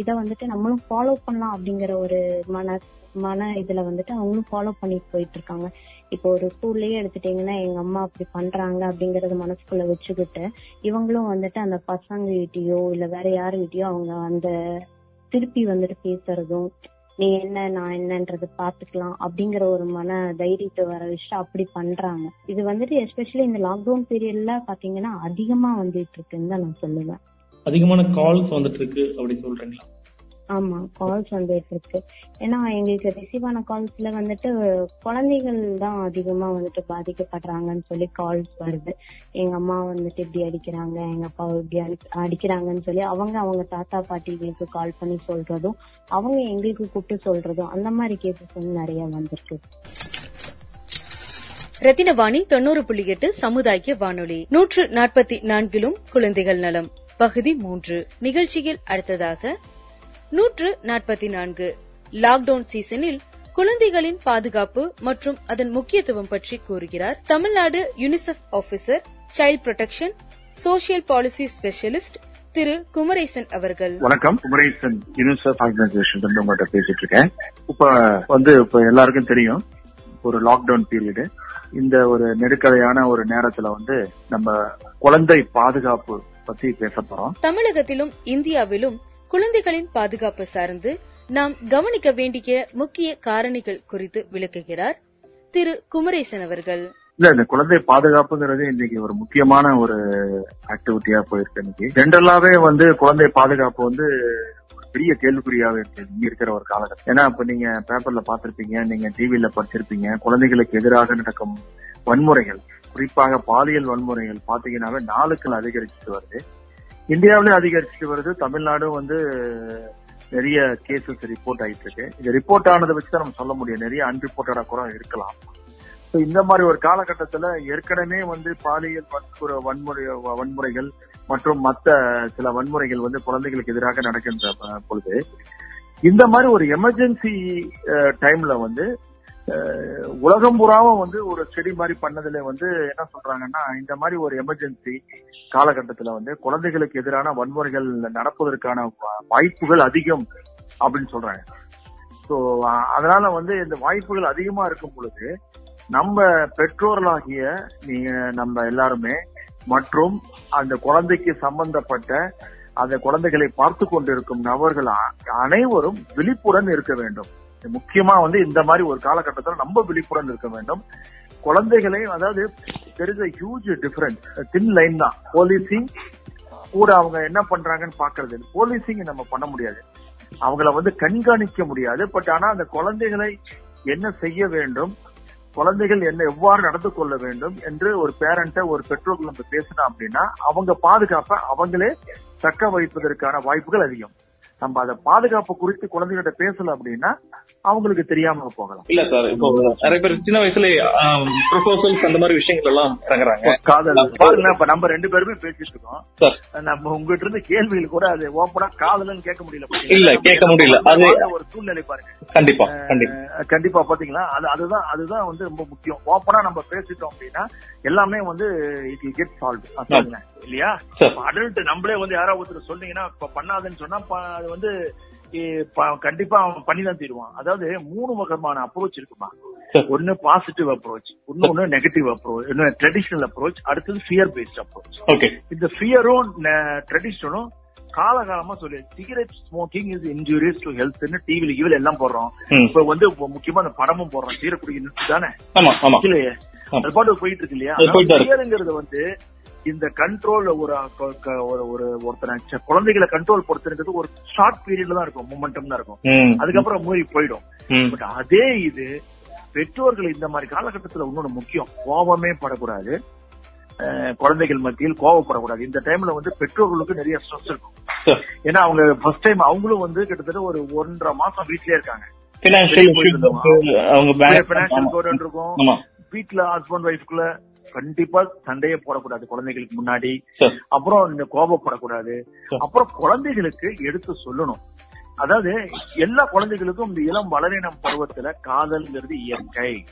இதை வந்துட்டு நம்மளும் ஃபாலோ பண்ணலாம் அப்படிங்கிற ஒரு மன மன இதுல வந்துட்டு அவங்களும் ஃபாலோ பண்ணிட்டு போயிட்டு இருக்காங்க. இப்போ ஒரு ஸ்கூல்லயே எடுத்துட்டீங்கன்னா எங்க அம்மா அப்படி பண்றாங்க அப்படிங்கறது மனசுக்குள்ள வச்சுக்கிட்டு இவங்களும் வந்துட்டு அந்த பசங்க கிட்டயோ இல்ல வேற யாருகிட்டயோ அவங்க அந்த திருப்பி வந்துட்டு பேசுறதும் நீ என்ன நான் என்னன்றது பாத்துக்கலாம் அப்படிங்கிற ஒரு மன தைரியத்தை வர வச்சு அப்படி பண்றாங்க. இது வந்துட்டு எஸ்பெஷலி இந்த லாக்டவுன் பீரியட்ல பாத்தீங்கன்னா அதிகமா வந்துட்டு இருக்குன்னு தான் நான் சொல்லுவேன். அதிகமான கால்ஸ் வந்துட்டு இருக்கு அப்படி சொல்றீங்களா? ஆமா கால்ஸ் வந்துட்டு இருக்கு ஏன்னா எங்களுக்கு ரிசீவ் ஆன கால்ஸ்ல வந்துட்டு குழந்தைகள் தான் அதிகமா வந்துட்டு பாதிக்கப்படுறாங்கன்னு சொல்லி கால்ஸ் வருது. எங்க அம்மா வந்துட்டு இப்படி அடிக்கிறாங்க எங்க அப்பா இப்படி அடி- அடிக்கிறாங்கன்னு சொல்லி அவங்க அவங்க தாத்தா பாட்டிகளுக்கு கால் பண்ணி சொல்றதும் அவங்க எங்களுக்கு கூப்பிட்டு சொல்றதும் அந்த மாதிரி கேசஸ் வந்து நிறைய வந்திருக்கு. ரத்தினவாணி தொண்ணூறு புள்ளி எட்டு சமுதாய வானொலி. நூற்று நாற்பத்தி நான்கிலும் குழந்தைகள் நலம். பகுதி மூன்று. நிகழ்ச்சியில் அடுத்ததாக நூற்று நாற்பத்தி நான்கு லாக்டவுன் சீசனில் குழந்தைகளின் பாதுகாப்பு மற்றும் அதன் முக்கியத்துவம் பற்றி கூறுகிறார் Tamil Nadu UNICEF officer child protection social policy specialist திரு குமரேசன் அவர்கள். வணக்கம். குமரேசன் யூனிசெஃப் ஆர்கனைசேஷன் உங்கள்கிட்ட பேசிட்டு இருக்கேன். இப்ப வந்து இப்ப எல்லாருக்கும் தெரியும் ஒரு லாக்டவுன் பீரியடு இந்த ஒரு நெருக்கடியான ஒரு நேரத்துல வந்து நம்ம குழந்தை பாதுகாப்பு பத்தி பேச போறோம். தமிழகத்திலும் இந்தியாவிலும் குழந்தைகளின் பாதுகாப்பு சார்ந்து நாம் கவனிக்க வேண்டிய முக்கிய காரணிகள் குறித்து விளக்குகிறார் திரு குமரேசன் அவர்கள். இல்ல இந்த குழந்தை பாதுகாப்புங்கிறது இன்னைக்கு ஒரு முக்கியமான ஒரு ஆக்டிவிட்டியா போயிருக்கு இன்னைக்கு. ஜென்ரலாவே வந்து குழந்தை பாதுகாப்பு வந்து பெரிய கேள்விக்குறியாவே இருக்கு. இங்க இருக்கிற ஒரு காலகட்டம். ஏன்னா இப்ப நீங்க பேப்பர்ல பாத்திருப்பீங்க நீங்க டிவில படிச்சிருப்பீங்க குழந்தைகளுக்கு எதிராக நடக்கும் வன்முறைகள் குறிப்பாக பாலியல் வன்முறைகள் பாத்தீங்கன்னாவே நாளுக்கள் அதிகரிச்சுட்டு வருது. இந்தியாவிலே அதிகரிச்சுட்டு வருது. தமிழ்நாடும் வந்து நிறைய கேசஸ் ரிப்போர்ட் ஆயிட்டு இருக்கு இது ரிப்போர்ட் ஆனதை வச்சு தான் நம்ம சொல்ல முடியும். நிறைய அன்ரிப்போர்ட்டடா கூட இருக்கலாம். So, இந்த மாதிரி ஒரு காலகட்டத்துல ஏற்கனவே வந்து பாலியல் வன்முறை வன்முறை வன்முறைகள் மற்றும் மற்ற சில வன்முறைகள் வந்து குழந்தைகளுக்கு எதிராக நடக்கின்ற பொழுது இந்த மாதிரி ஒரு எமர்ஜென்சி டைம்ல வந்து உலகம் பூராவும் வந்து ஒரு ஸ்டடி மாதிரி பண்ணதுல வந்து என்ன சொல்றாங்கன்னா இந்த மாதிரி ஒரு எமர்ஜென்சி காலகட்டத்துல வந்து குழந்தைகளுக்கு எதிரான வன்முறைகள் நடப்பதற்கான வா- வாய்ப்புகள் அதிகம் அப்படின்னு சொல்றாங்க. ஸோ அதனால வந்து இந்த வாய்ப்புகள் அதிகமா இருக்கும் பொழுது நம்ம பெற்றோர்களாகிய நீங்க நம்ம எல்லாருமே மற்றும் அந்த குழந்தைக்கு சம்பந்தப்பட்ட அந்த குழந்தைகளை பார்த்து கொண்டிருக்கும் நபர்கள் அனைவரும் விழிப்புடன் இருக்க வேண்டும். முக்கியமா வந்து இந்த மாதிரி ஒரு காலகட்டத்தில் நம்ம விழிப்புடன் இருக்க வேண்டும். குழந்தைகளை அதாவது there is huge difference thin line தான். போலீசிங் கூட அவங்க என்ன பண்றாங்கன்னு பாக்குறது போலீசிங் நம்ம பண்ண முடியாது. அவங்கள வந்து கண்காணிக்க முடியாது. பட் ஆனா அந்த குழந்தைகளை என்ன செய்ய வேண்டும்? குழந்தைகள் என்ன எவ்வாறு நடந்து கொள்ள வேண்டும் என்று ஒரு பேரண்ட ஒரு பெற்றோர்கள் நம்ம பேசினோம் அப்படின்னா அவங்க பாதுகாப்பை அவங்களே தக்க வைப்பதற்கான வாய்ப்புகள் அதிகம். நம்ம அதை பாதுகாப்பு குறித்து குழந்தைகிட்ட பேசல அப்படின்னா அவங்களுக்கு தெரியாம போகலாம். இல்ல சார் இப்போ நிறைய பேர் சின்ன வயசுல ப்ரொபோசல்ஸ் அந்த மாதிரி விஷயங்கள் எல்லாம் இறங்குறாங்க. காதல். பாருங்க இப்ப நம்ம ரெண்டு பேருமே பேசிட்டு இருக்கோம். நம்ம உங்ககிட்ட இருந்து கேள்விகள் கூட அது ஓப்பனா காதல்னு கேட்க முடியல இல்ல, கேட்க முடியல. அது- ஒரு சூழ்நிலை பாருங்க. கண்டிப்பா கண்டிப்பா. பாத்தீங்களா? அது அதுதான் அதுதான் வந்து ரொம்ப முக்கியம். ஓப்பனா நம்ம பேசிட்டோம் அப்படின்னா எல்லாமே வந்து இட் கெட் சால்வ் இல்லையா? அடல்ட் நம்மளே வந்து யாராவது ஒருத்தர் சொன்னீங்கன்னா பண்ணாதுன்னு சொன்னா அது வந்து கண்டிப்பா அவன் பண்ணி தான் தீருவான். அதாவது மூணு வகையான அப்ரோச் இருக்குமா? ஒன்னு பாசிட்டிவ் அப்ரோச் இன்னொன்னு நெகட்டிவ் அப்ரோச் இன்னொன்னு ட்ரெடிஷனல் அப்ரோச் அடுத்தது ஃபியர் பேஸ்ட் அப்ரோச் இந்த ஃபியரும் ட்ரெடிஷனும் காலகாலமா சொல்லி cigarette smoking is injurious to ஹெல்த்னு டிவில கீவில எல்லாம் போடுறோம். இப்ப வந்து முக்கியமா அந்த படமும் போடுறோம் சீரக்குடி தானே? இல்லையே. அது பாட்டு போயிட்டு இருக்கு இல்லையா. ஃபியருங்கிறது வந்து இந்த கண்ட்ரோல் ஒரு ஒரு ஒரு ஒருத்தனை குழந்தைகளை கண்ட்ரோல் பொறுத்துறது ஒரு ஷார்ட் பீரியட்ல தான் இருக்கும் மொமெண்டம் தான் இருக்கும். அதுக்கப்புறம் மூவி போயிடும். பட் அதே இது பெற்றோர்கள் இந்த மாதிரி காலகட்டத்துல இன்னொன்னு முக்கியம். கோபமே படக்கூடாது. குழந்தைகள் மத்தியில் கோவப்படக்கூடாது இந்த டைம்ல வந்து பெற்றோர்களுக்கு நிறைய ஸ்ட்ரெஸ் இருக்கும். ஏன்னா அவங்க ஃபர்ஸ்ட் டைம் அவங்களும் வந்து கிட்டத்தட்ட ஒரு ஒன்றரை மாசம் வீட்லயே இருக்காங்க. அவங்க இருக்கும். வீட்ல ஹஸ்பண்ட் ஒய்ஃப்குள்ள கண்டிப்பா சண்டையே போடக்கூடாது குழந்தைகளுக்கு முன்னாடி. அப்புறம் இந்த கோபப்படக்கூடாது. அப்புறம் குழந்தைகளுக்கு எடுத்து சொல்லணும். அதாவது எல்லா குழந்தைகளுக்கும் இந்த இளம் வளரினம் பருவத்துல காதல்ங்கிறது இயற்கை.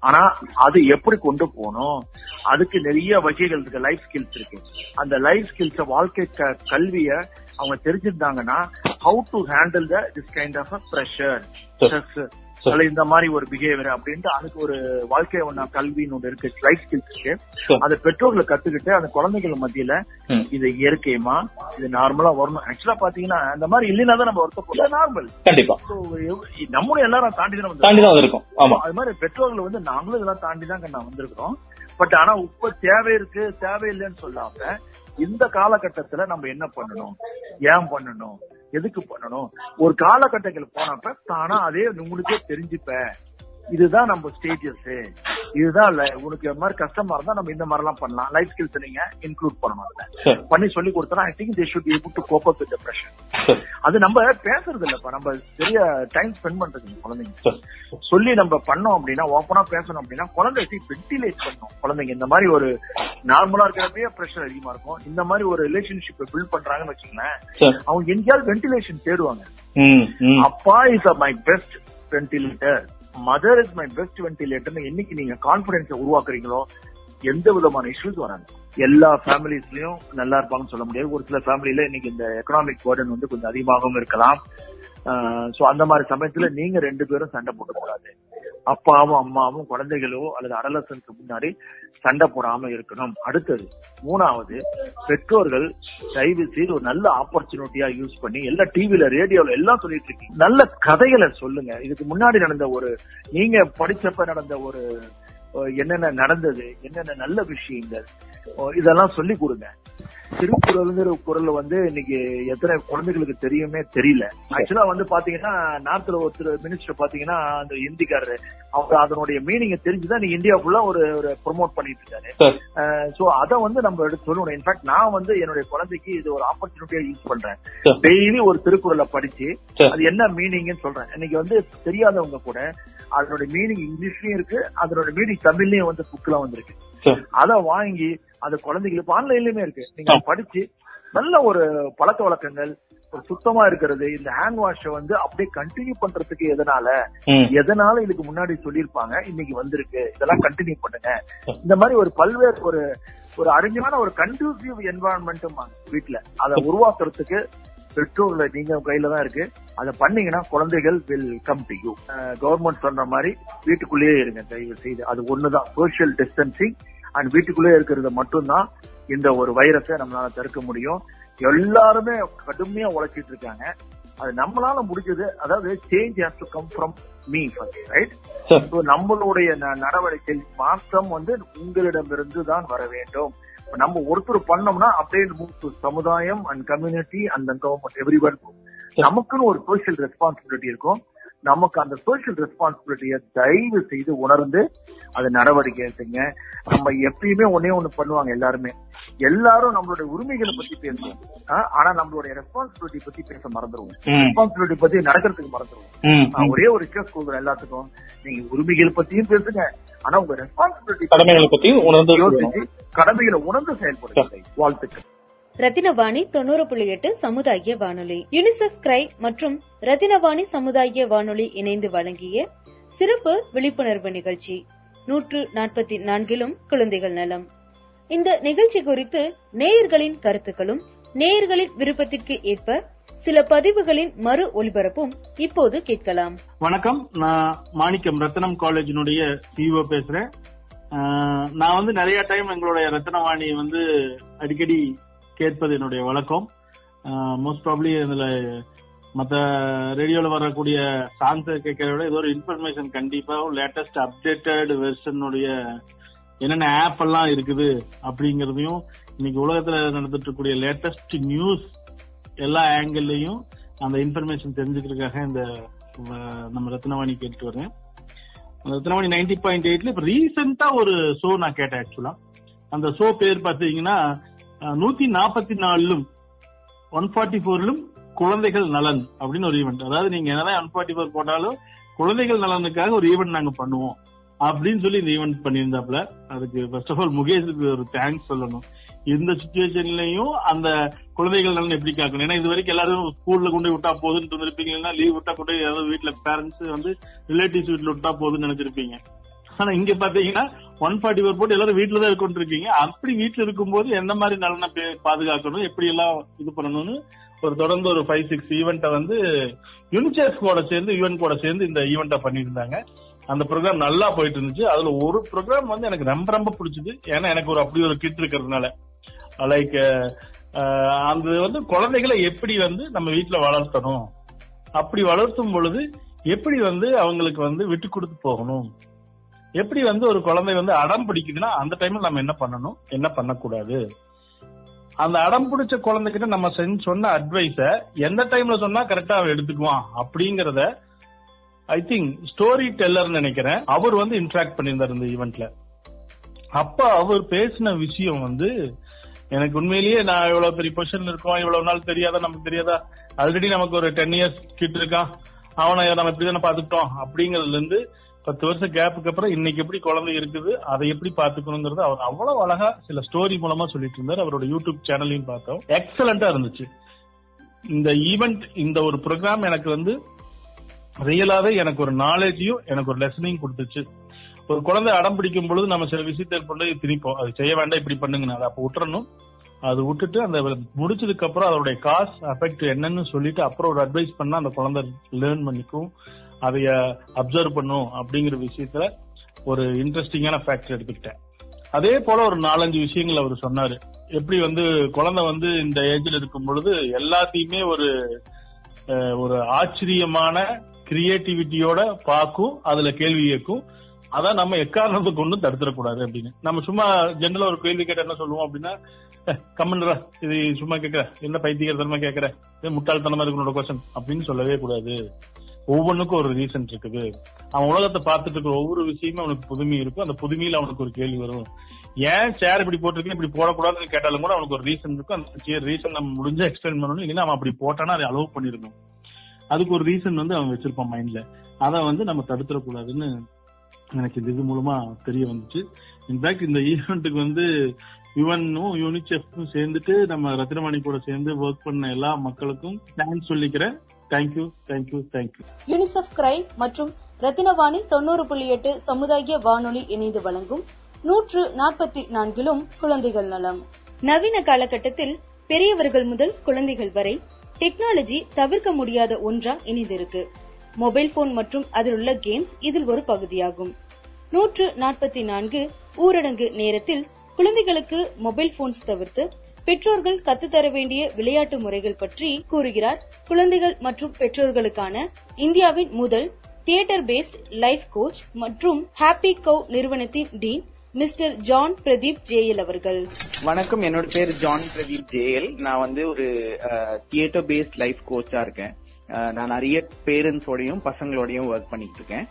ஆனா அது எப்படி கொண்டு போகணும்? அதுக்கு நிறைய வகைகள் இருக்கு. லைஃப் ஸ்கில்ஸ் இருக்கு. அந்த லைஃப் ஸ்கில்ஸ வாழ்க்கை கல்விய அவங்க தெரிஞ்சிருந்தாங்கன்னா how to handle the this kind of pressure stress அல்ல இந்த மாதிரி ஒரு பிஹேவியர் அப்படின்ட்டு அதுக்கு ஒரு வாழ்க்கை ஒண்ணா கல்வின்னு ஒண்ணு இருக்கு லைஃப் ஸ்கில்ஸ் இருக்கு. அதை பெற்றோர்களை கத்துக்கிட்டு அந்த குழந்தைகள் மத்தியில. இது இயற்கையுமா இது நார்மலா வரணும். ஆக்சுவலா பாத்தீங்கன்னா இந்த மாதிரி இல்லைன்னா தான் நம்ம வருத்தப்படும் நார்மல் கண்டிப்பா. நம்மளும் எல்லாரும் தாண்டி தான் தாண்டி தான் வந்திருக்கோம். ஆமா. அது மாதிரி பெற்றோர்கள் வந்து நாங்களும் இதெல்லாம் தாண்டி தான் நான் வந்திருக்கிறோம். பட் ஆனா இப்ப தேவை இருக்கு தேவையில்லைன்னு சொல்லாம இந்த காலகட்டத்துல நம்ம என்ன பண்ணணும்? ஏன் பண்ணணும்? எதுக்கு பண்ணணும்? ஒரு காலகட்டங்கள் போனப்ப தானா அதே உங்களுக்கே தெரிஞ்சுப்ப இதுதான் நம்ம ஸ்டேஜஸ் இதுதான் உனக்கு மாதிரி கஷ்டமா இருந்தா நம்ம இந்த மாதிரி எல்லாம் பண்ணலாம். லைஃப் ஸ்கில்ஸ் நீங்க இன்க்ளூட் பண்ணணும் அதுல. பண்ணி சொல்லி கொடுத்தா I think they should able to cope up with depression அது நம்ம பேசுறது இல்லப்பா நம்ம சரியா டைம் ஸ்பெண்ட் பண்றது குழந்தைங்க. சொல்லி நம்ம பண்ணோம் அப்படின்னா ஓப்பனா பேசணும் அப்படின்னா குழந்தைக்கு வென்டிலேட் பண்ணணும்? குழந்தைங்க இந்த மாதிரி ஒரு நார்மலா இருக்கிறப்பயே ப்ரெஷர் அதிகமா இருக்கும். இந்த மாதிரி ஒரு ரிலேஷன்ஷிப் பில்ட் பண்றாங்கன்னு வச்சுங்களேன் சரி. அவங்க எங்கேயாவது வென்டிலேஷன் தேடுவாங்க. அப்பா is my best ventilator mother is my best வென்டிலேட்டர்னு என்னைக்கு நீங்க கான்பிடன்ஸை உருவாக்குறீங்களோ எந்த விதமான இஷ்யூஸ் வராது. எல்லா ஃபேமிலிஸ்லயும் நல்லா இருப்பாங்கன்னு சொல்ல முடியாது. ஒரு சில ஃபேமிலியில இன்னைக்கு இந்த எக்கனாமிக் பேர்டன் வந்து கொஞ்சம் அதிகமாகவும் இருக்கலாம். சோ அந்த மாதிரி சமயத்துல நீங்க ரெண்டு பேரும் சண்டை போடக்கூடாது. அப்பாவும் அம்மாவும் குழந்தைகளோ அல்லது அடலசனுக்கு முன்னாடி சண்டை போடாம இருக்கணும். அடுத்தது மூணாவது பெற்றோர்கள் தயவு செய்து ஒரு நல்ல ஆப்பர்ச்சுனிட்டியா யூஸ் பண்ணி எல்லா டிவில ரேடியோல எல்லாம் சொல்லிட்டு இருக்கீங்க. நல்ல கதைகளை சொல்லுங்க. இதுக்கு முன்னாடி நடந்த ஒரு நீங்க படிச்சப்ப நடந்த ஒரு என்னென்ன நடந்தது என்னென்ன நல்ல விஷயங்கள் இதெல்லாம் சொல்லி கொடுங்க. திருக்குறள்ங்கிற குரல் வந்து இன்னைக்கு எத்தனை குழந்தைகளுக்கு தெரியுமே தெரியல. ஆக்சுவலா வந்து பாத்தீங்கன்னா நார்த்ல ஒருத்தர் மினிஸ்டர் பாத்தீங்கன்னா அந்த ஹிந்திக்காரரு. அவர் அதனுடைய மீனிங் தெரிஞ்சுதான் நீ இந்தியா ஃபுல்லா ஒரு ஒரு ப்ரொமோட் பண்ணிட்டு இருக்காரு. சோ அத வந்து நம்ம எடுத்து சொல்லணும். இன்ஃபேக்ட் நான் வந்து என்னுடைய குழந்தைக்கு இது ஒரு ஆப்பர்ச்சுனிட்டியா யூஸ் பண்றேன். டெய்லி ஒரு திருக்குறளை படிச்சு அது என்ன மீனிங்னு சொல்றேன். இன்னைக்கு வந்து தெரியாதவங்க கூட அதனுடைய மீனிங் இங்கிலீஷ்லயும் இருக்கு அதனோட மீனிங் தமிழ்லயும் வந்து புக்ல வந்திருக்கு. அத வாங்கி அந்த குழந்தைகளுக்கு ஆன்லைன்லயுமே இருக்கு. நீங்க படிச்சு நல்ல ஒரு பழக்க வழக்கங்கள் ஒரு சுத்தமா இருக்கிறது இந்த ஹேண்ட் வாஷ வந்து அப்படியே கண்டினியூ பண்றதுக்கு எதனால. எதனால இதுக்கு முன்னாடி சொல்லியிருப்பாங்க இன்னைக்கு வந்திருக்கு. இதெல்லாம் கண்டினியூ பண்ணுங்க. இந்த மாதிரி ஒரு பல்வேறு ஒரு ஒரு அருமையான ஒரு கன்டியூசிவ் என்வாரன்மெண்ட்டும் வீட்டுல அதை உருவாக்குறதுக்கு பெற்றோர்ல நீங்க கையில தான் இருக்கு. அதை பண்ணீங்கன்னா குழந்தைகள் will come to you government சொல்ற மாதிரி வீட்டுக்குள்ளேயே இருங்க. தயவு செய்து. அது ஒண்ணுதான். சோசியல் டிஸ்டன்சிங் அண்ட் வீட்டுக்குள்ளேயே இருக்கிறது மட்டும்தான் இந்த ஒரு வைரஸை நம்மளால தடுக்க முடியும். எல்லாருமே கடுமையா உழைச்சிட்டு இருக்காங்க. அது நம்மளால முடிஞ்சது. அதாவது change has to come from me first right நம்மளுடைய நடவடிக்கை மாற்றம் வந்து உங்களிடமிருந்து தான் வர வேண்டும். நம்ம ஒருத்தர் பண்ணோம்னா அப்படியே சமுதாயம் and community and government everyone நமக்குன்னு ஒரு சோஷியல் ரெஸ்பான்சிபிலிட்டி இருக்கும். நமக்கு அந்த சோஷியல் ரெஸ்பான்சிபிலிட்டியை தயவு செய்து உணர்ந்து அது நடவடிக்கை எடுத்துங்க. நம்ம எப்பயுமே ஒன்னே ஒண்ணு பண்ணுவாங்க எல்லாருமே. எல்லாரும் நம்மளுடைய உரிமைகளை பத்தி பேசுவோம். ஆனா நம்மளுடைய ரெஸ்பான்சிபிலிட்டி பத்தி பேச மறந்துருவோம். ம். ரெஸ்பான்சிபிலிட்டி பத்தி நடக்கிறதுக்கு மறந்துருவோம். ம், நான் ம். ஒரே ஒரு ரிக்வஸ்ட் கொடுக்குறேன் எல்லாத்துக்கும். நீங்க உரிமைகள் பத்தியும் பேசுங்க. ஆனா உங்க ரெஸ்பான்சிபிலிட்டி கடமைகளை பத்தியும் உணர்ந்து கடமைகளை உணர்ந்து செயல்படுங்க. வாழ்த்துக்கள். ரத்தினவாணி தொண்ணூறு புள்ளி எட்டு சமுதாய வானொலி. யுனிசெஃப் கிரை மற்றும் ரத்தினவாணி சமுதாய வானொலி இணைந்து வழங்கிய சிறப்பு விழிப்புணர்வு நிகழ்ச்சி. நூற்று நாற்பத்தி நான்கிலும் குழந்தைகள் நலம். இந்த நிகழ்ச்சி குறித்து நேயர்களின் கருத்துக்களும் நேயர்களின் விருப்பத்திற்கு ஏற்ப சில பதிவுகளின் மறு ஒலிபரப்பும் இப்போது கேட்கலாம். வணக்கம். நான் மாணிக்கம் ரத்னம் காலேஜினுடைய சிஇஓ பேசுறேன். நான் வந்து நிறைய டைம் எங்களுடைய ரத்னவாணி வந்து அடிக்கடி கேட்பது என்னுடைய வழக்கம். மோஸ்ட் ப்ராப்ளி இதுல மற்ற ரேடியோவில் வரக்கூடிய சாங்ஸ் கேட்கறத விட ஏதோ ஒரு இன்ஃபர்மேஷன் கண்டிப்பா லேட்டஸ்ட் அப்டேட்டட் வெர்ஷனுடைய என்னென்ன ஆப் எல்லாம் இருக்குது அப்படிங்கறதையும் இன்னைக்கு உலகத்துல நடந்துட்டு இருக்கக்கூடிய லேட்டஸ்ட் நியூஸ் எல்லா ஆங்கிள்லயும் அந்த இன்ஃபர்மேஷன் தெரிஞ்சுக்கிறதுக்காக இந்த நம்ம ரத்னவாணி கேட்டு வரேன் ரத்னவாணி நைன்டி பாயிண்ட் எயிட்ல இப்ப ரீசெண்டா ஒரு ஷோ நான் கேட்டேன் ஆக்சுவலா அந்த ஷோ பேர் பாத்தீங்கன்னா நூத்தி நாற்பத்தி நாலிலும் ஒன் ஃபார்ட்டி ஃபோர்லும் குழந்தைகள் நலன் அப்படின்னு ஒரு ஈவெண்ட் அதாவது நீங்க என்னதான் ஒன் ஃபார்ட்டி ஃபோர் போட்டாலும் குழந்தைகள் நலனுக்காக ஒரு ஈவெண்ட் நாங்க பண்ணுவோம் அப்படின்னு சொல்லி இந்த ஈவெண்ட் பண்ணியிருந்தாப்ல அதுக்கு ஃபர்ஸ்ட் ஆஃப் ஆல் முகேஷுக்கு ஒரு தேங்க்ஸ் சொல்லணும். இந்த சுச்சுவேஷன்லயும் அந்த குழந்தைகள் நலன் எப்படி காக்கணும்? ஏன்னா இது வரைக்கும் எல்லாரும் ஸ்கூல்ல கொண்டு விட்டா போதுன்னு இருந்திருப்பீங்க. இல்லைன்னா லீவ் விட்டா கொண்டு ஏதாவது வீட்டுல பேரண்ட்ஸ் வந்து ரிலேட்டிவ்ஸ் வீட்டுல விட்டா போதுன்னு நினைச்சிருப்பீங்க. ஆனா இங்க பாத்தீங்கன்னா ஒன் ஃபார்ட்டி ஃபோர் போட்டு எல்லாரும் வீட்டுல தான் இருக்கொண்டு இருக்கீங்க அப்படி வீட்டுல இருக்கும்போது எந்த மாதிரி நலனை பாதுகாக்கணும்? எப்படி எல்லாம் இது பண்ணணும்னு ஒரு தொடர்ந்து ஒரு ஃபைவ் சிக்ஸ் ஈவெண்ட்டை வந்து யூனிசெஃப் கூட சேர்ந்து யூஎன் கூட சேர்ந்து இந்த ஈவெண்ட்டை பண்ணியிருந்தாங்க. அந்த ப்ரோக்ராம் நல்லா போயிட்டு இருந்துச்சு அதுல ஒரு ப்ரோக்ராம் வந்து எனக்கு ரொம்ப ரொம்ப பிடிச்சது. ஏன்னா எனக்கு ஒரு அப்படி ஒரு கிட் இருக்கிறதுனால. லைக் அந்த வந்து குழந்தைகளை எப்படி வந்து நம்ம வீட்டுல வளர்த்தணும்? அப்படி வளர்த்தும் பொழுது எப்படி வந்து அவங்களுக்கு வந்து விட்டு கொடுத்து போகணும்? எப்படி வந்து ஒரு குழந்தை வந்து அடம் பிடிக்குதுன்னா அந்த டைம்ல நம்ம என்ன பண்ணணும்? என்ன பண்ணக்கூடாது? அந்த அடம் பிடிச்ச குழந்தைகிட்ட நம்ம செஞ்சு சொன்ன அட்வைஸ எந்த டைம்ல சொன்னா கரெக்டா அவன் எடுத்துக்குவான்? அப்படிங்கறத ஐ திங்க் ஸ்டோரி டெல்லர் நினைக்கிறேன். அவர் வந்து இன்ட்ராக்ட் பண்ணியிருந்தார் இந்த ஈவெண்ட்ல அப்ப அவர் பேசின விஷயம் வந்து எனக்கு உண்மையிலேயே நான் இவ்வளவு பெரிய பொசிஷன்ல இருக்கோம் இவ்வளவு நாள் தெரியாதா நமக்கு தெரியாதா? ஆல்ரெடி நமக்கு ஒரு டென் இயர்ஸ் கிட்ட இருக்கான். அவனை நம்ம இப்படிதானே பாத்துக்கிட்டோம் அப்படிங்கறதுல இருந்து பத்து வருஷம் கேப்புக்கு அப்புறம் இன்னைக்கு எப்படி குழந்தை இருக்குது அதை எப்படி பாத்துக்கணுங்கிறது அவர் அவ்வளவு அழகா சில ஸ்டோரி மூலமா சொல்லிட்டு இருந்தார். அவரோட யூடியூப் சேனலையும் பார்த்தோம். எக்ஸலண்டா இருந்துச்சு. இந்த ஈவெண்ட் இந்த ஒரு ப்ரோக்ராம் எனக்கு வந்து ரியலாவே எனக்கு ஒரு நாலேஜையும் எனக்கு ஒரு லெசனையும் கொடுத்துச்சு. ஒரு குழந்தை அடம் பிடிக்கும் பொழுது நம்ம சில விஷயத்தை கொண்டு போய் திணிப்போம். அது செய்ய வேண்டாம் இப்படி பண்ணுங்க அதை அப்ப விட்டுறணும். அது விட்டுட்டு அந்த முடிச்சதுக்கு அப்புறம் அதோடைய காசு அஃபெக்ட் என்னன்னு சொல்லிட்டு அப்புறம் ஒரு அட்வைஸ் பண்ணா அந்த குழந்தை லேர்ன் பண்ணிக்கும். அதைய அப்சர்வ் பண்ணும் அப்படிங்கிற விஷயத்துல ஒரு இன்ட்ரெஸ்டிங்கான ஃபேக்டர் எடுத்துக்கிட்டேன். அதே போல ஒரு நாலஞ்சு விஷயங்கள் அவர் சொன்னாரு. எப்படி வந்து குழந்தை வந்து இந்த ஏஜ்ல இருக்கும் பொழுது எல்லாத்தையுமே ஒரு ஒரு ஆச்சரியமான கிரியேட்டிவிட்டியோட பார்க்கும் அதுல கேள்வி கேட்கும். அதான் நம்ம எக்காரணத்தை கொண்டு தடுத்துடக்கூடாது அப்படின்னு. நம்ம சும்மா ஜென்ரலா ஒரு கேள்வி கேட்ட என்ன சொல்லுவோம் அப்படின்னா கம்மன்றா இது சும்மா கேட்கற என்ன பைத்தியகரத்தனமா கேட்கற இது முட்டாள்தனமா இருக்கு கொஸ்டின் அப்படின்னு சொல்லவே கூடாது. ஒவ்வொன்றுக்கும் ஒரு ரீசன் இருக்குது. அவன் உலகத்தை பார்த்துட்டு இருக்கிற ஒவ்வொரு விஷயமும் அவனுக்கு புதுமை இருக்கும். அந்த புதுமையில அவனுக்கு ஒரு கேள்வி வரும். ஏன் சேர் இப்படி போட்டிருக்கேன்? இப்படி போடக்கூடாதுன்னு கேட்டாலும் கூட அவனுக்கு ஒரு ரீசன் இருக்கும். அந்த ரீசன் நம்ம முடிஞ்ச எக்ஸ்பிளைன் பண்ணணும். இல்லைன்னா அவன் அப்படி போட்டானா அதை அலோவ் பண்ணிருக்கணும் அதுக்கு ஒரு ரீசன் வந்து அவன் வச்சிருப்பான் மைண்ட்ல அதை வந்து நம்ம தடுத்துடக்கூடாதுன்னு எனக்கு இந்த இது மூலமா தெரிய வந்துச்சு. இன்ஃபேக்ட் இந்த ஈவெண்ட்டுக்கு வந்து யுவனும் யூனிசெஃப்பும் சேர்ந்துட்டு நம்ம ரத்னமணி கூட சேர்ந்து ஒர்க் பண்ண எல்லா மக்களுக்கும் தேங்க்ஸ் சொல்லிக்கிறேன். Thank you thank you thank you UNICEF crime மற்றும் ரத்தினவாணி தொண்ணூறு புள்ளி எட்டு சமுதாய வானொலி இணைந்து வழங்கும் நூற்று நாற்பத்தி நான்கிலும் குழந்தைகள் நலம். நவீன காலகட்டத்தில் பெரியவர்கள் முதல் குழந்தைகள் வரை டெக்னாலஜி தவிர்க்க முடியாத ஒன்றா இணைந்திருக்கு. மொபைல் போன் மற்றும் அதில் உள்ள கேம்ஸ் இதில் ஒரு பகுதியாகும். நூற்று நாற்பத்தி நான்கு ஊரடங்கு நேரத்தில் குழந்தைகளுக்கு மொபைல் போன்ஸ் தவிர்த்து பெற்றோர்கள் கத்துத்தர வேண்டிய விளையாட்டு முறைகள் பற்றி கூறுகிறார். குழந்தைகள் மற்றும் பெற்றோர்களுக்கான இந்தியாவின் முதல் தியேட்டர் பேஸ்ட் லைஃப் கோச் மற்றும் ஹாப்பி கவ் நிறுவனத்தின் dean mister John Pradeep JL அவர்கள். வணக்கம். என்னோட பேர் ஜான் பிரதீப் ஜேஎல் நான் வந்து ஒரு தியேட்டர் பேஸ்ட் லைஃப் கோச்சா இருக்கேன். நான் நிறைய பேரண்ட்ஸோடையும் பசங்களோடையும் ஒர்க் பண்ணிட்டு இருக்கேன்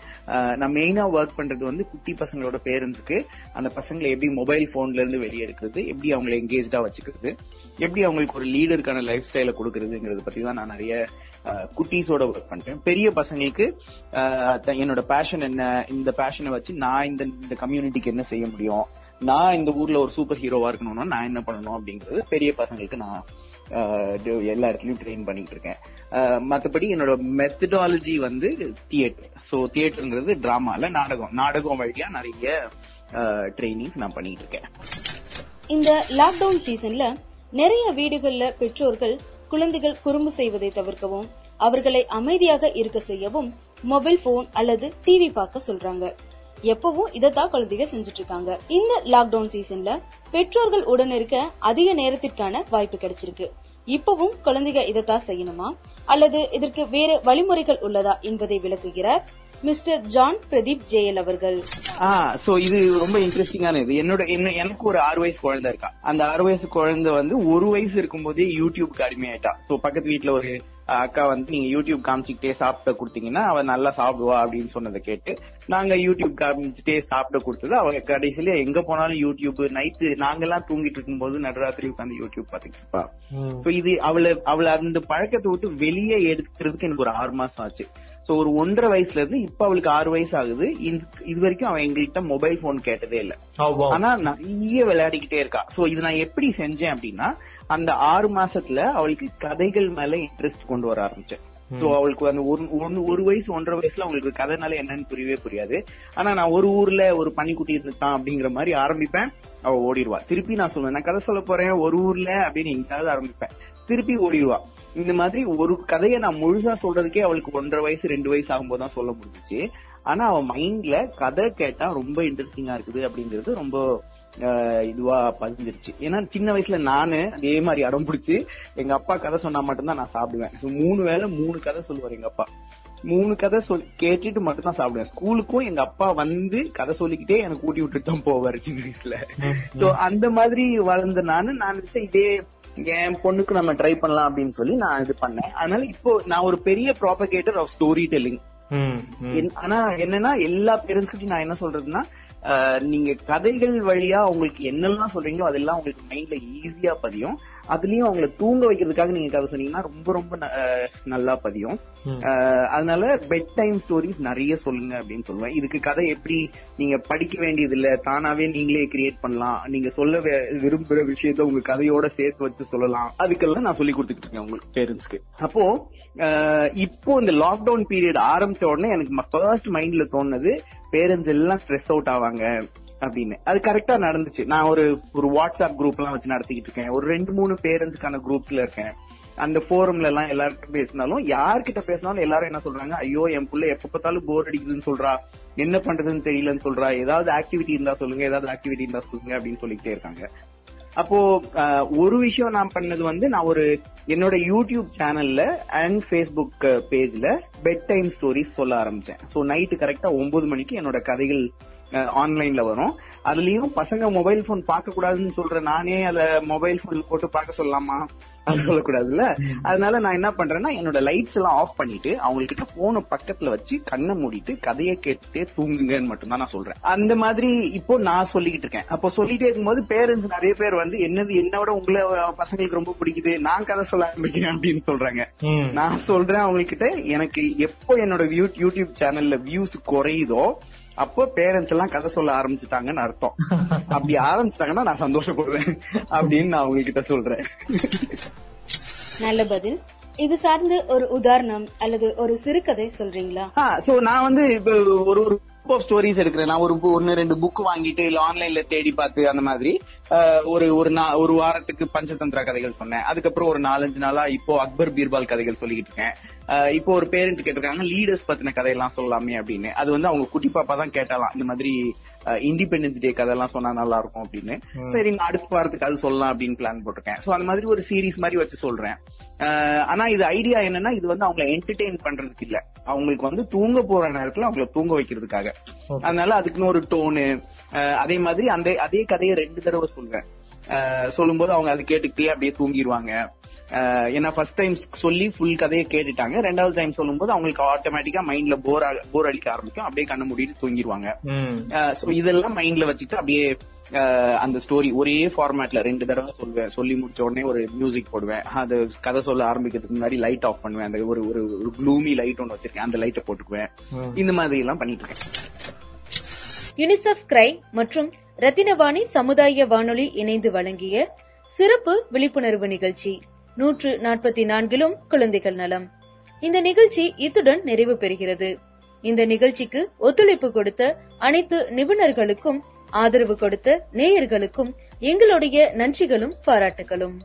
நான் மெயினா ஒர்க் பண்றது வந்து குட்டி பசங்களோட பேரண்ட்ஸுக்கு அந்த பசங்களை எப்படி மொபைல் போன்ல இருந்து வெளியே எடுக்கிறது எப்படி அவங்களை எங்கேஜ்டா வச்சுக்கிறது எப்படி அவங்களுக்கு ஒரு லீடருக்கான லைஃப் ஸ்டைல கொடுக்கறதுங்கிறத பத்தி தான் நான் நிறைய குட்டீஸோட ஒர்க் பண்றேன். பெரிய பசங்களுக்கு என்னோட பேஷன் என்ன இந்த பேஷனை வச்சு நான் இந்த இந்த கம்யூனிட்டிக்கு என்ன செய்ய முடியும் நான் இந்த ஊர்ல ஒரு சூப்பர் ஹீரோவா இருக்கணும்னா நான் என்ன பண்ணணும் அப்படிங்கிறது பெரிய பசங்களுக்கு நான் எல்லா இடத்துலயும் ட்ரெயின் பண்ணிட்டு இருக்கேன் மற்றபடி மத்தபடி என்னோட மெத்தடாலஜி வந்து தியேட்டர் சோ தியேட்டருங்கிறது டிராமால நாடகம். நாடகம் வழியா நிறைய ட்ரைனிங்ஸ் நான் பண்ணிட்டு இருக்கேன் இந்த லாக்டவுன் சீசன்ல நிறைய வீடுகள்ல பெற்றோர்கள் குழந்தைகள் குறும்பு செய்வதை தவிர்க்கவும் அவர்களை அமைதியாக இருக்க செய்யவும் மொபைல் போன் அல்லது டிவி பார்க்க சொல்றாங்க. எப்பவும் இதத்தான் குழந்தைங்க செஞ்சுட்டு இருக்காங்க இந்த லாக்டவுன் சீசன்ல பெற்றோர்கள் உடன் இருக்க அதிக நேரத்திற்கான வாய்ப்பு கிடைச்சிருக்கு. இப்பவும் குழந்தைங்க இதத்தான் செய்யணுமா? அல்லது இதற்கு வேறு வழிமுறைகள் உள்ளதா என்பதை விளக்குகிறார். மிஸ்டர் ஜான் பிரதீப் ஜெயல் அவர்கள். ஆ சோ இது ரொம்ப இன்ட்ரெஸ்டிங்கான இது. என்னோட என்ன எனக்கு ஒரு ஆறு வயசு குழந்தை இருக்கா. அந்த ஆறு வயசு குழந்தை வந்து ஒரு வயசு இருக்கும்போதே யூடியூப்க்கு அடிமையாயிட்டா. சோ பக்கத்து வீட்ல ஒரு அக்கா வந்து நீங்க யூடியூப் காமிச்சுக்கிட்டே சாப்பிட கொடுத்தீங்கன்னா அவ நல்லா சாப்பிடுவா அப்படின்னு சொன்னதை கேட்டு நாங்க யூடியூப் காமிச்சுட்டே சாப்பிட கொடுத்தது. அவங்க கடைசியில எங்க போனாலும் யூடியூப் நைட்டு நாங்கெல்லாம் தூங்கிட்டு இருக்கும்போது நடுராத்திரி உட்காந்து யூடியூப் பாத்துக்கிட்டு இருப்பா. சோ இது அவளை அவளை அந்த பழக்கத்தை விட்டு வெளியே எடுக்கிறதுக்கு எனக்கு ஒரு ஆறு மாசம் ஆச்சு. சோ ஒரு ஒன்றரை வயசுல இருந்து இப்ப அவளுக்கு ஆறு வயசு ஆகுது. இது வரைக்கும் அவன் எங்கள்கிட்ட மொபைல் போன் கேட்டதே இல்ல. ஆனா நிறைய விளையாடிக்கிட்டே இருக்கா. சோ இது நான் எப்படி செஞ்சேன் அப்படின்னா அந்த ஆறு மாசத்துல அவளுக்கு கதைகள் மேல இன்ட்ரெஸ்ட் கொண்டு வர ஆரம்பிச்சேன். சோ அவளுக்கு அந்த ஒரு ஒன்னு- ஒரு வயசு ஒன்றரை வயசுல அவங்களுக்கு கதைனால என்னன்னு புரியவே புரியாது. ஆனா நான் ஒரு ஊர்ல ஒரு பனிக்குட்டி இருந்துச்சான் அப்படிங்கிற மாதிரி ஆரம்பிப்பேன். அவ ஓடிடுவா. திருப்பி நான் சொல்லுவேன் நான் கதை சொல்ல போறேன் ஒரு ஊர்ல அப்படின்னு எங்கேயாவது ஆரம்பிப்பேன். திருப்பி ஓடிடுவா. இந்த மாதிரி ஒரு கதையை நான் முழுசா சொல்றதுக்கே அவளுக்கு ஒன்றரை வயசு ரெண்டு வயசு ஆகும்போது தான் சொல்ல முடிஞ்சுச்சு. ஆனா அவ மைண்ட்ல கதை கேட்டா ரொம்ப இன்ட்ரெஸ்டிங்கா இருக்குது அப்படிங்கிறது ரொம்ப இதுவா பதிஞ்சிருச்சு. ஏன்னா சின்ன வயசுல நானு அதே மாதிரி அடம் பிடிச்சு எங்க அப்பா கதை சொன்னா மட்டும்தான் நான் சாப்பிடுவேன். So, மூணு வேளை மூணு கதை சொல்லுவார் எங்க அப்பா. மூணு கதை சொல் கேட்டுட்டு மட்டும் தான் சாப்பிடுவேன். ஸ்கூலுக்கும் எங்க அப்பா வந்து கதை சொல்லிக்கிட்டே எனக்கு ஊட்டி விட்டுட்டு தான் போவாரு சின்ன வயசுல. சோ அந்த மாதிரி வளர்ந்த நானு நான் நினைச்சேன் இதே என் பொண்ணுக்கு நம்ம ட்ரை பண்ணலாம் அப்படின்னு சொல்லி நான் இது பண்ணேன். அதனால இப்போ நான் ஒரு பெரிய ப்ராபகேட்டர் ஆஃப் ஸ்டோரி டெல்லிங் ஆனா என்னன்னா எல்லா பேரண்ட்ஸ்கிட்டையும் நான் என்ன சொல்றதுன்னா நீங்க கதைகள் வழியா உங்களுக்கு என்னெல்லாம் சொல்றீங்களோ அதெல்லாம் உங்களுக்கு மைண்ட்ல ஈஸியா பதியும். அதுலயும் அவங்கள தூங்க வைக்கிறதுக்காக நீங்க கதை சொன்னீங்கன்னா ரொம்ப ரொம்ப நல்லா பதியும். அதனால பெட் டைம் ஸ்டோரிஸ் நிறைய சொல்லுங்க அப்படின்னு சொல்லுவேன். இதுக்கு கதை எப்படி நீங்க படிக்க வேண்டியது இல்ல தானாவே நீங்களே கிரியேட் பண்ணலாம். நீங்க சொல்ல விரும்புற விஷயத்த உங்க கதையோட சேர்த்து வச்சு சொல்லலாம். அதுக்கெல்லாம் நான் சொல்லி கொடுத்துட்டு இருக்கேன் உங்களுக்கு பேரண்ட்ஸ்க்கு அப்போ இப்போ இந்த லாக்டவுன் பீரியட் ஆரம்பிச்ச உடனே எனக்கு ஃபர்ஸ்ட் மைண்ட்ல தோணுது பேரண்ட்ஸ் எல்லாம் ஸ்ட்ரெஸ் அவுட் ஆவாங்க. அப்படின்னு. அது கரெக்டா நடந்துச்சு. நான் ஒரு ஒரு வாட்ஸ்அப் குரூப் எல்லாம் வச்சு நடத்திக்கிட்டு இருக்கேன். ஒரு ரெண்டு மூணு பேரண்ட்ஸ்க்கான குரூப்ஸ்ல இருக்கேன். அந்த போரம்ல எல்லாம் எல்லார்கிட்ட பேசினாலும் யார்கிட்ட பேசினாலும் எல்லாரும் என்ன சொல்றாங்க? ஐயோ என் புள்ள எப்ப பார்த்தாலும் போர் அடிக்குதுன்னு சொல்றா. என்ன பண்றதுன்னு தெரியலன்னு சொல்றா. ஏதாவது ஆக்டிவிட்டி இருந்தா சொல்லுங்க ஏதாவது ஆக்டிவிட்டி இருந்தா சொல்லுங்க அப்படின்னு சொல்லிக்கிட்டே இருக்காங்க. அப்போ ஒரு விஷயம் நான் பண்ணது வந்து நான் ஒரு என்னோட யூடியூப் சேனல்ல அண்ட் ஃபேஸ்புக் பேஜ்ல பெட் டைம் ஸ்டோரிஸ் சொல்ல ஆரம்பிச்சேன். சோ நைட்டு கரெக்டா ஒன்பது மணிக்கு என்னோட கதைகள் ஆன்லைன்ல வரும். அதுலயும் பசங்க மொபைல் போன் பார்க்க கூடாதுன்னு சொல்ற நானே அத மொபைல் போன் போட்டு பார்க்க சொல்லலாமா அது சொல்லக்கூடாதுல்ல. அதனால நான் என்ன பண்றேன்னா என்னோட லைட்ஸ் எல்லாம் ஆஃப் பண்ணிட்டு அவங்க கிட்ட போன பக்கத்துல வச்சு கண்ணை மூடிட்டு கதையை கேட்டுட்டே தூங்குங்கன்னு மட்டும் தான் நான் சொல்றேன். அந்த மாதிரி இப்போ நான் சொல்லிக்கிட்டு இருக்கேன். அப்போ சொல்லிட்டே இருக்கும்போது பேரண்ட்ஸ் நிறைய பேர் வந்து என்னது என்னோட உங்களை பசங்களுக்கு ரொம்ப பிடிக்குது. நான் கதை சொல்ல ஆரம்பிக்கிறேன் அப்படின்னு சொல்றாங்க. நான் சொல்றேன் அவங்க கிட்ட எனக்கு எப்போ என்னோட யூடியூப் சேனல்ல வியூஸ் குறையுதோ அப்போ பேரண்ட்ஸ் எல்லாம் கதை சொல்ல ஆரம்பிச்சுட்டாங்கன்னு அர்த்தம். அப்படி ஆரம்பிச்சிட்டாங்கன்னா நான் சந்தோஷப்படுவேன் அப்படின்னு நான் உங்ககிட்ட சொல்றேன். நல்ல பதில். இது சார்ந்து ஒரு உதாரணம் அல்லது ஒரு சிறுகதை சொல்றீங்களா? சோ நான் வந்து இப்ப ஒரு ஒரு குரூப் ஆஃப் ஸ்டோரிஸ் எடுக்கிறேன். நான் ஒரு ஒன்னு ரெண்டு புக் வாங்கிட்டு இல்ல ஆன்லைன்ல தேடி பார்த்து அந்த மாதிரி ஒரு ஒரு நா- ஒரு வாரத்துக்கு பஞ்சதந்திர கதைகள் சொன்னேன். அதுக்கப்புறம் ஒரு நாலஞ்சு நாளா இப்போ அக்பர் பீர்பால் கதைகள் சொல்லிக்கிட்டு இருக்கேன். இப்போ ஒரு பேரண்ட் கேட்டிருக்காங்க லீடர்ஸ் பத்தின கதையெல்லாம் சொல்லலாமே அப்படின்னு. அது வந்து அவங்க குட்டி பாப்பா தான் கேட்டாலாம். இந்த மாதிரி இண்டிபெண்டன்ஸ் டே கதையெல்லாம் சொன்னா நல்லா இருக்கும் அப்படின்னு சரி நான் அடுத்த வாரத்துக்கு அது சொல்லலாம் அப்படின்னு பிளான் போட்டிருக்கேன். சோ அந்த மாதிரி ஒரு சீரிஸ் மாதிரி வச்சு சொல்றேன். ஆனா இது ஐடியா என்னன்னா இது வந்து அவங்களை என்டர்டெயின் பண்றதுக்கு இல்ல. அவங்களுக்கு வந்து தூங்க போற நேரத்துல அவங்கள தூங்க வைக்கிறதுக்காக. அதனால அதுக்குன்னு ஒரு டோனு அதே மாதிரி அந்த அதே கதையை ரெண்டு தடவை சொல்வேன். சொல்லும்போது அவங்க அதை கேட்டுக்கிட்டே அப்படியே தூங்கிடுவாங்க. ஏன்னா ஃபர்ஸ்ட் டைம் சொல்லி ஃபுல் கதையை கேட்டுட்டாங்க. ரெண்டாவது டைம் சொல்லும்போது அவங்களுக்கு ஆட்டோமேட்டிக்கா மைண்ட்ல போர் போர் அடிக்க ஆரம்பிக்கும். அப்படியே கண்ணை மூடிட்டு தூங்கிடுவாங்க. சோ இதெல்லாம் மைண்ட்ல வச்சுட்டு அப்படியே அந்த ஸ்டோரி ஒரே ஃபார்மேட்ல ரெண்டு தடவை சொல்வேன் சொல்லி முடிச்ச உடனே ஒரு மியூசிக் போடுவேன். அது கதை சொல்ல ஆரம்பிக்கிறதுக்கு முன்னாடி லைட் ஆஃப் பண்ணுவேன். அந்த ஒரு ஒரு ஒரு க்ளூமி லைட் ஒன்று வச்சிருக்கேன். அந்த லைட்டை போட்டுக்குவேன். இந்த மாதிரி எல்லாம் பண்ணிட்டு இருக்கேன். யுனிசெஃப் கிரை மற்றும் ரத்தினவாணி சமுதாய வானொலி இணைந்து வழங்கிய சிறப்பு விழிப்புணர்வு நிகழ்ச்சி. நூற்று நாற்பத்தி நான்கிலும் குழந்தைகள் நலம். இந்த நிகழ்ச்சி இத்துடன் நிறைவு பெறுகிறது. இந்த நிகழ்ச்சிக்கு ஒத்துழைப்பு கொடுத்த அனைத்து நிபுணர்களுக்கும் ஆதரவு கொடுத்த நேயர்களுக்கும் எங்களுடைய நன்றிகளும் பாராட்டுகளும்.